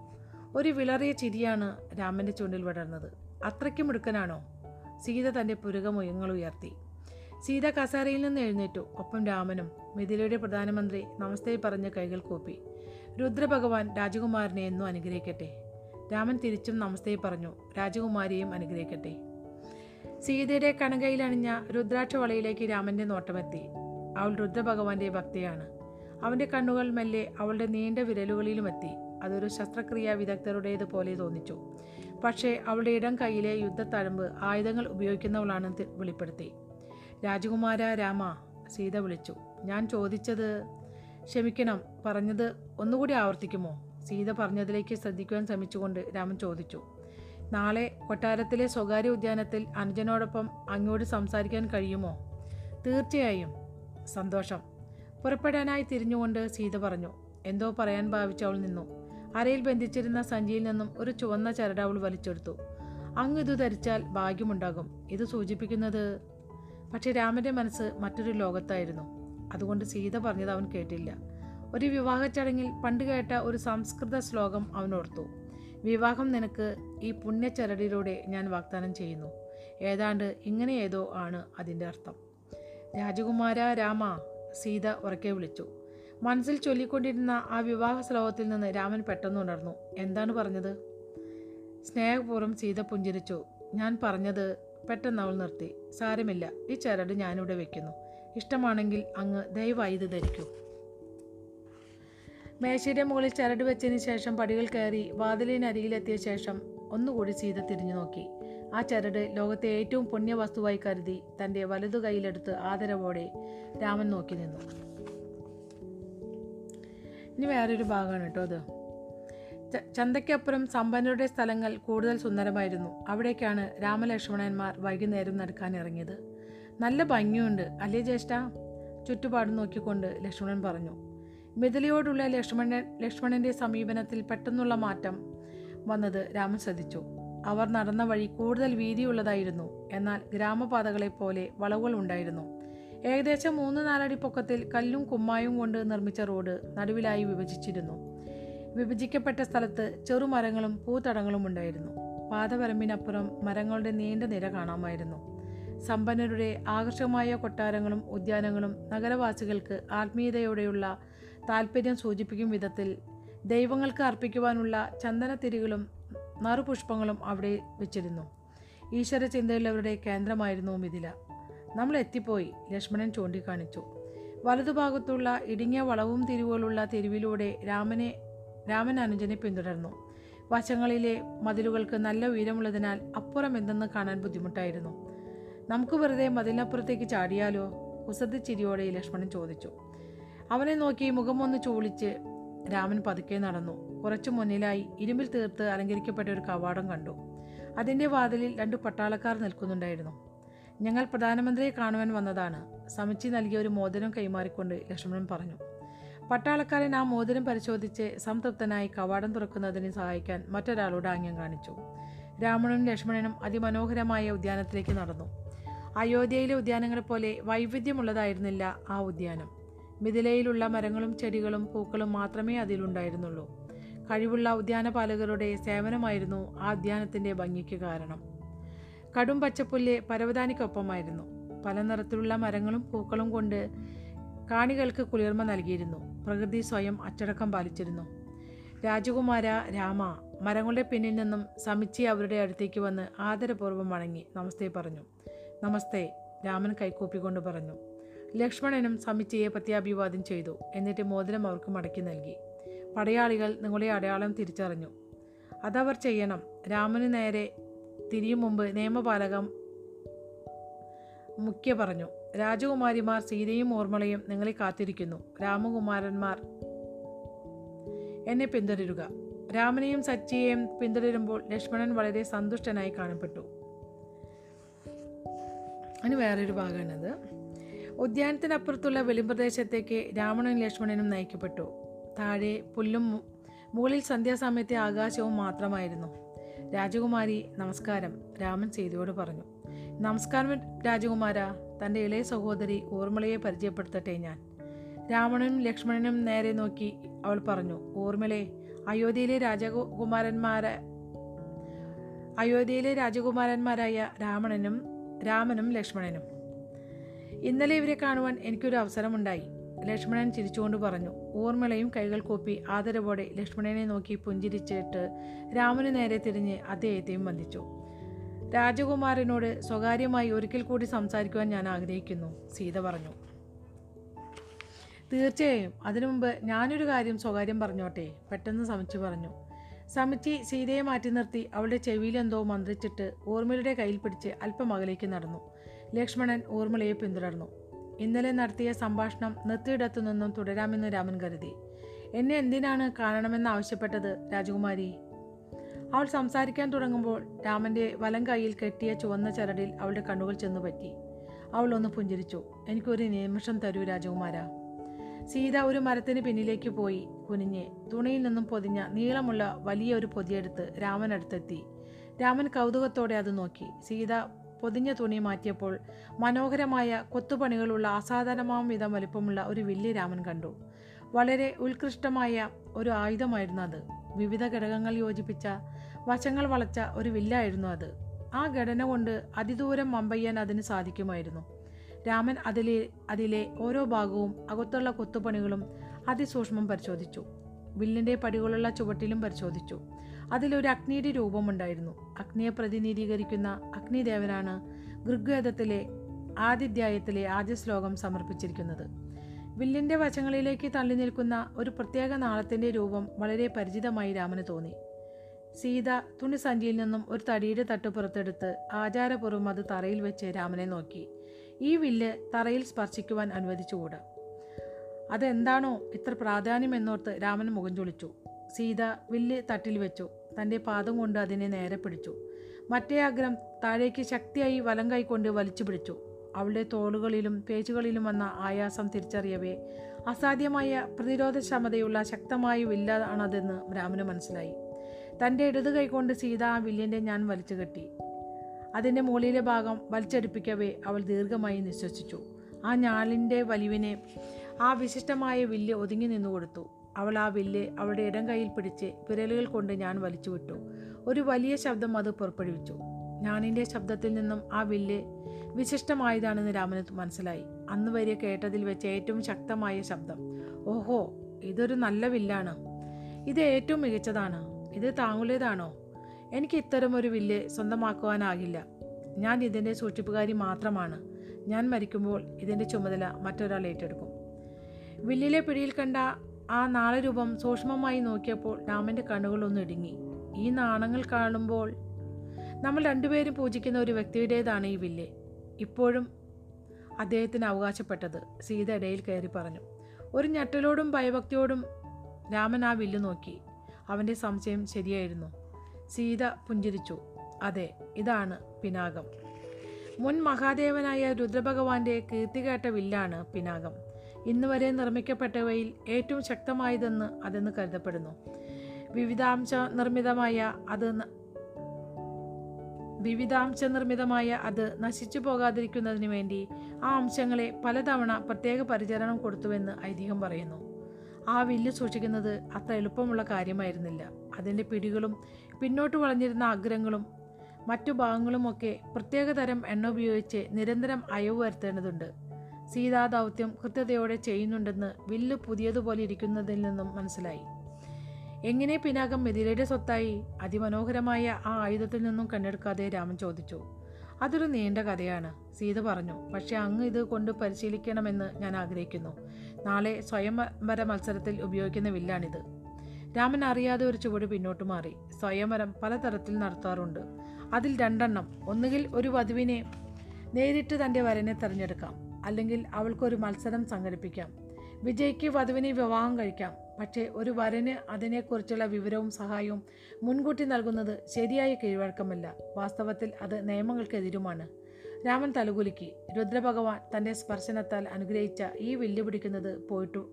ഒരു വിളറിയ ചിരിയാണ് രാമന്റെ ചുണ്ടിൽ വിടർന്നത് അത്രയ്ക്ക് മിടുക്കനാണോ? സീത തന്റെ പുരുകമുയങ്ങൾ ഉയർത്തി. സീത കസാരയിൽ നിന്ന് എഴുന്നേറ്റു. ഒപ്പം രാമനും മിഥിലയുടെ പ്രധാനമന്ത്രി നമസ്തേ പറഞ്ഞ് കൈകൾ കൂപ്പി. രുദ്രഭഗവാൻ രാജകുമാരനെ എന്നും അനുഗ്രഹിക്കട്ടെ. രാമൻ തിരിച്ചും നമസ്തേ പറഞ്ഞു. രാജകുമാരിയെയും അനുഗ്രഹിക്കട്ടെ. സീതയുടെ കണകയിലണിഞ്ഞ രുദ്രാക്ഷ വളയിലേക്ക് രാമന്റെ നോട്ടമെത്തി. അവൾ രുദ്രഭഗവാന്റെ ഭക്തിയാണ്. അവന്റെ കണ്ണുകൾ മെല്ലെ അവളുടെ നീണ്ട വിരലുകളിലുമെത്തി. അതൊരു ശസ്ത്രക്രിയാ വിദഗ്ധരുടേത് പോലെ തോന്നിച്ചു. പക്ഷേ അവളുടെ ഇടം കൈയിലെ യുദ്ധത്തഴമ്പ് ആയുധങ്ങൾ ഉപയോഗിക്കുന്നവളാണെന്ന് വെളിപ്പെടുത്തി. രാജകുമാര രാമ സീത വിളിച്ചു. ഞാൻ ചോദിച്ചത് ക്ഷമിക്കണം. പറഞ്ഞത് ഒന്നുകൂടി ആവർത്തിക്കുമോ? സീത പറഞ്ഞതിലേക്ക് ശ്രദ്ധിക്കുവാൻ ശ്രമിച്ചുകൊണ്ട് രാമൻ ചോദിച്ചു. നാളെ കൊട്ടാരത്തിലെ സ്വകാര്യ ഉദ്യാനത്തിൽ അനുജനോടൊപ്പം അങ്ങോട്ട് സംസാരിക്കാൻ കഴിയുമോ? തീർച്ചയായും. സന്തോഷം. പുറപ്പെടാനായി തിരിഞ്ഞുകൊണ്ട് സീത പറഞ്ഞു എന്തോ പറയാൻ ഭാവിച്ച അവൾ നിന്നു. അരയിൽ ബന്ധിച്ചിരുന്ന സഞ്ചിയിൽ നിന്നും ഒരു ചുവന്ന ചരട് അവൾ വലിച്ചെടുത്തു. അങ്ങ് ഇത് ധരിച്ചാൽ ഭാഗ്യമുണ്ടാകും. ഇത് സൂചിപ്പിക്കുന്നത്? പക്ഷേ രാമന്റെ മനസ്സ് മറ്റൊരു ലോകത്തായിരുന്നു. അതുകൊണ്ട് സീത പറഞ്ഞത് അവൻ കേട്ടില്ല. ഒരു വിവാഹ ചടങ്ങിൽ പണ്ട് കേട്ട ഒരു സംസ്കൃത ശ്ലോകം അവൻ ഓർത്തു. വിവാഹം നിനക്ക് ഈ പുണ്യചരടിലൂടെ ഞാൻ വാഗ്ദാനം ചെയ്യുന്നു. ഏതാണ്ട് ഇങ്ങനെ ഏതോ ആണ് അതിന്റെ അർത്ഥം. രാജകുമാര രാമ സീത ഉറക്കെ വിളിച്ചു. മനസ്സിൽ ചൊല്ലിക്കൊണ്ടിരുന്ന ആ വിവാഹ ശ്ലോകത്തിൽ നിന്ന് രാമൻ പെട്ടെന്ന് ഉണർന്നു. എന്താണ് പറഞ്ഞത്? സ്നേഹപൂർവം സീത പുഞ്ചിരിച്ചു. ഞാൻ പറഞ്ഞത് പെട്ടെന്ന് അവൾ നിർത്തി. സാരമില്ല ഈ ചരട് ഞാനിവിടെ വെക്കുന്നു. ഇഷ്ടമാണെങ്കിൽ അങ്ങ് ദയവായി ഇത് ധരിക്കൂ. മേശയുടെ മുകളിൽ ചരട് വെച്ചതിന് ശേഷം പടികൾ കയറി വാതിലിനരികിലെത്തിയ ശേഷം ഒന്നുകൂടി സീത തിരിഞ്ഞു നോക്കി. ആ ചരട് ലോകത്തെ ഏറ്റവും പുണ്യവസ്തുവായി കരുതി തന്റെ വലതു കൈയിലെടുത്ത് ആദരവോടെ രാമൻ നോക്കി നിന്നു. ഇനി വേറൊരു ഭാഗമാണ് കേട്ടോ അത്. ചന്തയ്ക്കപ്പുറം സമ്പന്നരുടെ സ്ഥലങ്ങൾ കൂടുതൽ സുന്ദരമായിരുന്നു. അവിടേക്കാണ് രാമലക്ഷ്മണന്മാർ വൈകുന്നേരം നടക്കാൻ ഇറങ്ങിയത്. നല്ല ഭംഗിയുണ്ട് അല്ലേ ജ്യേഷ്ഠ? ചുറ്റുപാടും നോക്കിക്കൊണ്ട് ലക്ഷ്മണൻ പറഞ്ഞു. മിഥിലയോടുള്ള ലക്ഷ്മണൻ ലക്ഷ്മണന്റെ സമീപനത്തിൽ പെട്ടെന്നുള്ള മാറ്റം വന്നത് രാമൻ ശ്രദ്ധിച്ചു. അവർ നടന്ന വഴി കൂടുതൽ വീതിയുള്ളതായിരുന്നു. എന്നാൽ ഗ്രാമപാതകളെ പോലെ വളവുകൾ ഉണ്ടായിരുന്നു. ഏകദേശം മൂന്ന് നാലടി പൊക്കത്തിൽ കല്ലും കുമ്മായും കൊണ്ട് നിർമ്മിച്ച റോഡ് നടുവിലായി വിഭജിച്ചിരുന്നു. വിഭജിക്കപ്പെട്ട സ്ഥലത്ത് ചെറുമരങ്ങളും പൂത്തടങ്ങളും ഉണ്ടായിരുന്നു. പാതപരമ്പിനപ്പുറം മരങ്ങളുടെ നീണ്ട നിര കാണാമായിരുന്നു. സമ്പന്നരുടെ ആകർഷകമായ കൊട്ടാരങ്ങളും ഉദ്യാനങ്ങളും നഗരവാസികൾക്ക് ആത്മീയതയോടെയുള്ള താല്പര്യം സൂചിപ്പിക്കും വിധത്തിൽ ദൈവങ്ങൾക്ക് അർപ്പിക്കുവാനുള്ള ചന്ദനത്തിരികളും നറുപുഷ്പങ്ങളും അവിടെ വെച്ചിരുന്നു. ഈശ്വര ചിന്തയുള്ളവരുടെ കേന്ദ്രമായിരുന്നു മിഥില. നമ്മൾ എത്തിപ്പോയി ലക്ഷ്മണൻ ചൂണ്ടിക്കാണിച്ചു. വലതുഭാഗത്തുള്ള ഇടുങ്ങിയ വളവും തിരിവുകളുള്ള തെരുവിലൂടെ രാമനെ രാമൻ അനുജനെ പിന്തുടർന്നു. വശങ്ങളിലെ മതിലുകൾക്ക് നല്ല ഉയരമുള്ളതിനാൽ അപ്പുറം എന്തെന്ന് കാണാൻ ബുദ്ധിമുട്ടായിരുന്നു. നമുക്ക് വെറുതെ മതിലിനപ്പുറത്തേക്ക് ചാടിയാലോ? കുസൃതി ചിരിയോടെ ലക്ഷ്മണൻ ചോദിച്ചു. അവനെ നോക്കി മുഖം ഒന്ന് ചൂളിച്ച് രാമൻ പതുക്കെ നടന്നു. കുറച്ചു മുന്നിലായി ഇരുമ്പിൽ തീർത്ത് അലങ്കരിക്കപ്പെട്ട ഒരു കവാടം കണ്ടു. അതിന്റെ വാതിലിൽ രണ്ട് പട്ടാളക്കാർ നിൽക്കുന്നുണ്ടായിരുന്നു. ഞങ്ങൾ പ്രധാനമന്ത്രിയെ കാണുവാൻ വന്നതാണ്. സമിച്ചി നൽകിയ ഒരു മോതിരം കൈമാറിക്കൊണ്ട് ലക്ഷ്മണൻ പറഞ്ഞു പട്ടാളക്കാരൻ ആ മോതിരം പരിശോധിച്ച് സംതൃപ്തനായി കവാടം തുറക്കുന്നതിന് സഹായിക്കാൻ മറ്റൊരാളോട് ആംഗ്യം കാണിച്ചു. രാമണനും ലക്ഷ്മണനും അതിമനോഹരമായ ഉദ്യാനത്തിലേക്ക് നടന്നു. അയോധ്യയിലെ ഉദ്യാനങ്ങളെ പോലെ വൈവിധ്യമുള്ളതായിരുന്നില്ല ആ ഉദ്യാനം. മിഥിലയിലുള്ള മരങ്ങളും ചെടികളും പൂക്കളും മാത്രമേ അതിലുണ്ടായിരുന്നുള്ളൂ. കഴിവുള്ള ഉദ്യാനപാലകരുടെ സേവനമായിരുന്നു ആ ഉദ്യാനത്തിന്റെ ഭംഗിക്ക് കാരണം. കടും പച്ചപ്പുല്ല് പരവതാനിക്കൊപ്പമായിരുന്നു. പല നിറത്തിലുള്ള മരങ്ങളും പൂക്കളും കൊണ്ട് കാണികൾക്ക് കുളിർമ നൽകിയിരുന്നു. പ്രകൃതി സ്വയം അച്ചടക്കം പാലിച്ചിരുന്നു. രാജകുമാര രാമ മരങ്ങളുടെ പിന്നിൽ നിന്നും സമിച്ചി അവരുടെ അടുത്തേക്ക് വന്ന് ആദരപൂർവം വണങ്ങി നമസ്തേ പറഞ്ഞു. നമസ്തേ രാമൻ കൈകൂപ്പിക്കൊണ്ട് പറഞ്ഞു. ലക്ഷ്മണനും സമിച്ചയെ പ്രത്യാഭിവാദം ചെയ്തു. എന്നിട്ട് മോതിരം അവർക്ക് മടക്കി നൽകി. പടയാളികൾ നിങ്ങളുടെ അടയാളം തിരിച്ചറിഞ്ഞു. അതവർ ചെയ്യണം. രാമന് നേരെ തിരിയും മുമ്പ് നിയമപാലകം മുഖ്യ പറഞ്ഞു. രാജകുമാരിമാർ സീതയും ഓർമ്മളയും നിങ്ങളെ കാത്തിരിക്കുന്നു. രാമകുമാരന്മാർ എന്നെ പിന്തുടരുക. രാമനെയും സച്ചിയെയും പിന്തുടരുമ്പോൾ ലക്ഷ്മണൻ വളരെ സന്തുഷ്ടനായി കാണപ്പെട്ടു. അതിന് വേറൊരു ഭാഗമാണത്. ഉദ്യാനത്തിനപ്പുറത്തുള്ള വെളിമ്പ്രദേശത്തേക്ക് രാവണനും ലക്ഷ്മണനും നയിക്കപ്പെട്ടു. താഴെ പുല്ലും മുകളിൽ സന്ധ്യാസമയത്തെ ആകാശവും മാത്രമായിരുന്നു. രാജകുമാരി നമസ്കാരം രാമൻ സീതയോട് പറഞ്ഞു. നമസ്കാരം രാജകുമാര. തന്റെ ഇളയ സഹോദരി ഓർമ്മളയെ പരിചയപ്പെടുത്തട്ടെ ഞാൻ. രാവണനും ലക്ഷ്മണനും നേരെ നോക്കി അവൾ പറഞ്ഞു ഊർമിളെ അയോധ്യയിലെ രാജകുമാരന്മാരെ അയോധ്യയിലെ രാജകുമാരന്മാരായ രാമണനും രാമനും ലക്ഷ്മണനും. ഇന്നലെ ഇവരെ കാണുവാൻ എനിക്കൊരു അവസരമുണ്ടായി. ലക്ഷ്മണൻ ചിരിച്ചുകൊണ്ട് പറഞ്ഞു ഊർമിളയും കൈകൾ കൂപ്പി ആദരവോടെ ലക്ഷ്മണനെ നോക്കി പുഞ്ചിരിച്ചിട്ട് രാമന് നേരെ തിരിഞ്ഞ് അദ്ദേഹത്തെയും വന്ദിച്ചു. രാജകുമാരനോട് സ്വകാര്യമായി ഒരിക്കൽ കൂടി സംസാരിക്കുവാൻ ഞാൻ ആഗ്രഹിക്കുന്നു സീത പറഞ്ഞു. തീർച്ചയായും അതിനു മുമ്പ് ഞാനൊരു കാര്യം സ്വകാര്യം പറഞ്ഞോട്ടെ പെട്ടെന്ന് സമിച്ചു പറഞ്ഞു. സമിച്ചി സീതയെ മാറ്റി നിർത്തി അവളുടെ ചെവിയിലെന്തോ മന്ത്രിച്ചിട്ട് ഊർമിളയുടെ കയ്യിൽ പിടിച്ച് അല്പം അകലേക്ക് നടന്നു. ലക്ഷ്മണൻ ഊർമിളയെ പിന്തുടർന്നു. ഇന്നലെ നടത്തിയ സംഭാഷണം നിർത്തിയിടത്തു നിന്നും തുടരാമെന്ന് രാമൻ കരുതി. എന്നെ എന്തിനാണ് കാണണമെന്ന് ആവശ്യപ്പെട്ടത് രാജകുമാരി? അവൾ സംസാരിക്കാൻ തുടങ്ങുമ്പോൾ രാമന്റെ വലം കൈയിൽ കെട്ടിയ ചുവന്ന ചരടിൽ അവളുടെ കണ്ണുകൾ ചെന്നു പറ്റി. അവൾ ഒന്ന് പുഞ്ചിരിച്ചു. എനിക്കൊരു നിമിഷം തരൂ രാജകുമാര. സീത ഒരു മരത്തിന് പിന്നിലേക്ക് പോയി കുനിഞ്ഞ് തുണിയിൽ നിന്നും പൊതിഞ്ഞ നീളമുള്ള വലിയ ഒരു പൊതിയെടുത്ത് രാമൻ അടുത്തെത്തി രാമൻ കൗതുകത്തോടെ അത് നോക്കി. സീത പൊതിഞ്ഞ തുണി മാറ്റിയപ്പോൾ മനോഹരമായ കൊത്തുപണികളുള്ള അസാധാരണമാം വിധം വലിപ്പമുള്ള ഒരു വലിയ രാമൻ കണ്ടു. വളരെ ഉത്കൃഷ്ടമായ ഒരു ആയുധമായിരുന്നു അത്. വിവിധ ഘടകങ്ങൾ യോജിപ്പിച്ച വശങ്ങൾ വളച്ച ഒരു വില്ലായിരുന്നു അത്. ആ ഘടന കൊണ്ട് അതിദൂരം മമ്പയ്യാൻ അതിന് സാധിക്കുമായിരുന്നു. രാമൻ അതിലെ അതിലെ ഓരോ ഭാഗവും അകത്തുള്ള കൊത്തുപണികളും അതിസൂക്ഷ്മം പരിശോധിച്ചു. വില്ലിന്റെ പടികളുള്ള ചുവട്ടിലും പരിശോധിച്ചു. അതിലൊരു അഗ്നിയുടെ രൂപമുണ്ടായിരുന്നു. അഗ്നിയെ പ്രതിനിധീകരിക്കുന്ന അഗ്നിദേവനാണ് ഋഗ്വേദത്തിലെ ആദിധ്യായത്തിലെ ആദ്യ ശ്ലോകം സമർപ്പിച്ചിരിക്കുന്നത്. വില്ലിന്റെ വശങ്ങളിലേക്ക് തള്ളി നിൽക്കുന്ന ഒരു പ്രത്യേക നാളത്തിന്റെ രൂപം വളരെ പരിചിതമായി രാമന് തോന്നി. സീത തുണിസഞ്ചിയിൽ നിന്നും ഒരു തടിയുടെ തട്ട് പുറത്തെടുത്ത് ആചാരപൂർവം അത് തറയിൽ വെച്ച് രാമനെ നോക്കി. ഈ വില്ല് തറയിൽ സ്പർശിക്കുവാൻ അനുവദിച്ചുകൂടാ? അതെന്താണോ ഇത്ര പ്രാധാന്യമെന്നോർത്ത് രാമൻ മുഖം ചൊളിച്ചു. സീത വില്ല് തട്ടിൽ വെച്ചു. തന്റെ പാദം കൊണ്ട് അതിനെ നേരെ പിടിച്ചു. മറ്റേ അഗ്രം താഴേക്ക് ശക്തിയായി വലം കൈകൊണ്ട് വലിച്ചു പിടിച്ചു. അവളുടെ തോളുകളിലും പേജുകളിലും വന്ന ആയാസം തിരിച്ചറിയവേ അസാധ്യമായ പ്രതിരോധ പ്രതിരോധക്ഷമതയുള്ള ശക്തമായ വില്ലാണതെന്ന് രാമന് മനസ്സിലായി. തന്റെ ഇടത് കൈകൊണ്ട് സീത ആ വില്ലിന്റെ ഞാൻ വലിച്ചു കെട്ടി. അതിന്റെ മുകളിലെ ഭാഗം വലിച്ചടുപ്പിക്കവേ അവൾ ദീർഘമായി നിശ്വസിച്ചു. ആ ഞാളിന്റെ വലിവിനെ ആ വിശിഷ്ടമായ വില്ല് ഒതുങ്ങി നിന്നു കൊടുത്തു അവൾ ആ വില്ല് അവളുടെ ഇടം കൈയിൽ പിടിച്ച് വിരലുകൾ കൊണ്ട് ഞാൻ വലിച്ചു വിട്ടു ഒരു വലിയ ശബ്ദം അത് പുറപ്പെടുവിച്ചു. ഞാനിന്റെ ശബ്ദത്തിൽ നിന്നും ആ വില്ല് വിശിഷ്ടമായതാണെന്ന് രാമന് മനസ്സിലായി. അന്ന് വരെ കേട്ടതിൽ വെച്ച് ഏറ്റവും ശക്തമായ ശബ്ദം. ഓഹോ ഇതൊരു നല്ല വില്ലാണ്. ഇത് ഏറ്റവും മികച്ചതാണ്. ഇത് താങ്കളുടേതാണോ എനിക്ക് ഇത്തരം ഒരു വില്ല് സ്വന്തമാക്കുവാനാകില്ല. ഞാൻ ഇതിന്റെ സൂക്ഷിപ്പുകാരി മാത്രമാണ്. ഞാൻ മരിക്കുമ്പോൾ ഇതിന്റെ ചുമതല മറ്റൊരാൾ ഏറ്റെടുക്കും. വില്ലിലെ പിടിയിൽ കണ്ട ആ നാളരൂപം സൂക്ഷ്മമായി നോക്കിയപ്പോൾ രാമന്റെ കണ്ണുകളൊന്ന് ഇടുങ്ങി. ഈ നാണങ്ങൾ കാണുമ്പോൾ നമ്മൾ രണ്ടുപേരും പൂജിക്കുന്ന ഒരു വ്യക്തിയുടേതാണ് ഈ വില്ല്. ഇപ്പോഴും അദ്ദേഹത്തിന് അവകാശപ്പെട്ടത് സീത ഇടയിൽ കയറി പറഞ്ഞു. ഒരു ഞെട്ടലോടും ഭയഭക്തിയോടും രാമൻ ആ വില്ല് നോക്കി. അവന്റെ സംശയം ശരിയായിരുന്നു. സീത പുഞ്ചിരിച്ചു. അതെ ഇതാണ് പിനാകം. മുൻ മഹാദേവനായ രുദ്രഭഗവാന്റെ കീർത്തി കേട്ട വില്ലാണ് പിനാകം. ഇന്ന് വരെ നിർമ്മിക്കപ്പെട്ടവയിൽ ഏറ്റവും ശക്തമായതെന്ന് അതെന്ന് കരുതപ്പെടുന്നു. വിവിധാംശ നിർമ്മിതമായ അത് വിവിധാംശ നിർമ്മിതമായ അത് നശിച്ചു പോകാതിരിക്കുന്നതിന് വേണ്ടി ആ അംശങ്ങളെ പലതവണ പ്രത്യേക പരിചരണം കൊടുത്തുവെന്ന് ഐതിഹ്യം പറയുന്നു. ആ വില്ല് സൂക്ഷിക്കുന്നത് അത്ര എളുപ്പമുള്ള കാര്യമായിരുന്നില്ല. അതിന്റെ പിടികളും പിന്നോട്ട് വളഞ്ഞിരുന്ന അഗ്രങ്ങളും മറ്റു ഭാഗങ്ങളുമൊക്കെ പ്രത്യേകതരം എണ്ണ ഉപയോഗിച്ച് നിരന്തരം അയവ് വരുത്തേണ്ടതുണ്ട്. സീതാ ദൗത്യം കൃത്യതയോടെ ചെയ്യുന്നുണ്ടെന്ന് വില്ല് പുതിയതുപോലെ ഇരിക്കുന്നതിൽ നിന്നും മനസ്സിലായി. എങ്ങനെ പിനാകം മിഥിലയുടെ സ്വത്തായി അതിമനോഹരമായ ആ ആയുധത്തിൽ നിന്നും കണ്ണെടുക്കാതെ രാമൻ ചോദിച്ചു. അതൊരു നീണ്ട കഥയാണ് സീത പറഞ്ഞു. പക്ഷേ അങ്ങ് ഇത് കൊണ്ട് പരിശീലിക്കണമെന്ന് ഞാൻ ആഗ്രഹിക്കുന്നു. നാളെ സ്വയംവര മത്സരത്തിൽ ഉപയോഗിക്കുന്ന വില്ലാണിത്. രാമൻ അറിയാതെ ഒരു ചുവട് പിന്നോട്ട് മാറി. സ്വയംവരം പലതരത്തിൽ നടത്താറുണ്ട്. അതിൽ രണ്ടെണ്ണം. ഒന്നുകിൽ ഒരു വധുവിനെ നേരിട്ട് തന്റെ വരനെ തിരഞ്ഞെടുക്കാം. അല്ലെങ്കിൽ അവൾക്കൊരു മത്സരം സംഘടിപ്പിക്കാം. വിജയ്ക്ക് വധുവിനെ വിവാഹം കഴിക്കാം. പക്ഷേ ഒരു വരന് അതിനെക്കുറിച്ചുള്ള വിവരവും സഹായവും മുൻകൂട്ടി നൽകുന്നത് ശരിയായ കീഴ്വഴക്കമല്ല. വാസ്തവത്തിൽ അത് നിയമങ്ങൾക്കെതിരുമാണ്. രാമൻ തലകുലുക്കി. രുദ്രഭഗവാൻ തന്റെ സ്പർശനത്താൽ അനുഗ്രഹിച്ച ഈ വില്ല് പിടിക്കുന്നത് പോയിട്ടു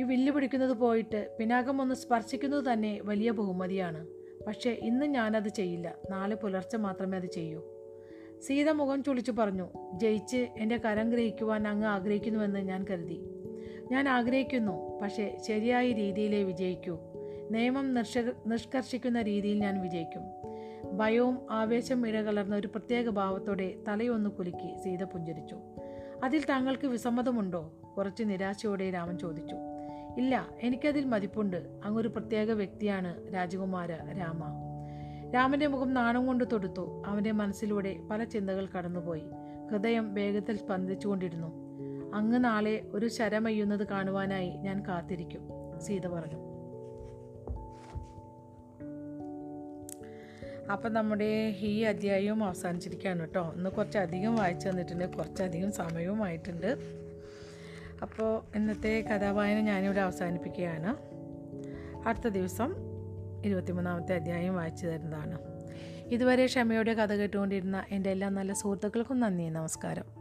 ഈ വില്ല് പിടിക്കുന്നത് പോയിട്ട് പിനാകം ഒന്ന് സ്പർശിക്കുന്നത് തന്നെ വലിയ ബഹുമതിയാണ്. പക്ഷേ ഇന്ന് ഞാനത് ചെയ്യില്ല. നാളെ പുലർച്ചെ മാത്രമേ അത് ചെയ്യൂ. സീത മുഖം ചുളിച്ചു പറഞ്ഞു ജയിച്ച് എന്റെ കരം ഗ്രഹിക്കുവാൻ അങ്ങ് ആഗ്രഹിക്കുന്നുവെന്ന് ഞാൻ കരുതി. ഞാൻ ആഗ്രഹിക്കുന്നു പക്ഷേ ശരിയായ രീതിയിലേ വിജയിക്കൂ. നിയമം നിഷ നിഷ്കർഷിക്കുന്ന രീതിയിൽ ഞാൻ വിജയിക്കും. ഭയവും ആവേശം ഇഴകലർന്ന ഒരു പ്രത്യേക ഭാവത്തോടെ തലയൊന്ന് കുലുക്കി സീത പുഞ്ചിരിച്ചു. അതിൽ താങ്കൾക്ക് വിസമ്മതമുണ്ടോ? കുറച്ച് നിരാശയോടെ രാമൻ ചോദിച്ചു. ഇല്ല എനിക്കതിൽ മതിപ്പുണ്ട്. അങ്ങൊരു പ്രത്യേക വ്യക്തിയാണ് രാജകുമാര രാമ. രാമന്റെ മുഖം നാണം കൊണ്ട് തൊടുത്തു. അവന്റെ മനസ്സിലൂടെ പല ചിന്തകൾ കടന്നുപോയി. ഹൃദയം വേഗത്തിൽ സ്പന്ദിച്ചുകൊണ്ടിരുന്നു. അങ്ങ് നാളെ ഒരു ശരമയ്യുന്നത് കാണുവാനായി ഞാൻ കാത്തിരിക്കും സീത പറഞ്ഞു. അപ്പം നമ്മുടെ ഈ അധ്യായവും അവസാനിച്ചിരിക്കുകയാണ് കേട്ടോ. ഇന്ന് കുറച്ചധികം വായിച്ചു തന്നിട്ടുണ്ട് കുറച്ചധികം സമയവുമായിട്ടുണ്ട് അപ്പോൾ ഇന്നത്തെ കഥാവായന ഞാനിവിടെ അവസാനിപ്പിക്കുകയാണ്. അടുത്ത ദിവസം ഇരുപത്തിമൂന്നാമത്തെ അധ്യായം വായിച്ചു തരുന്നതാണ്. ഇതുവരെ ക്ഷമയോടെ കഥ കേട്ടുകൊണ്ടിരുന്ന എന്റെ എല്ലാ നല്ല സുഹൃത്തുക്കൾക്കും നന്ദി നമസ്കാരം.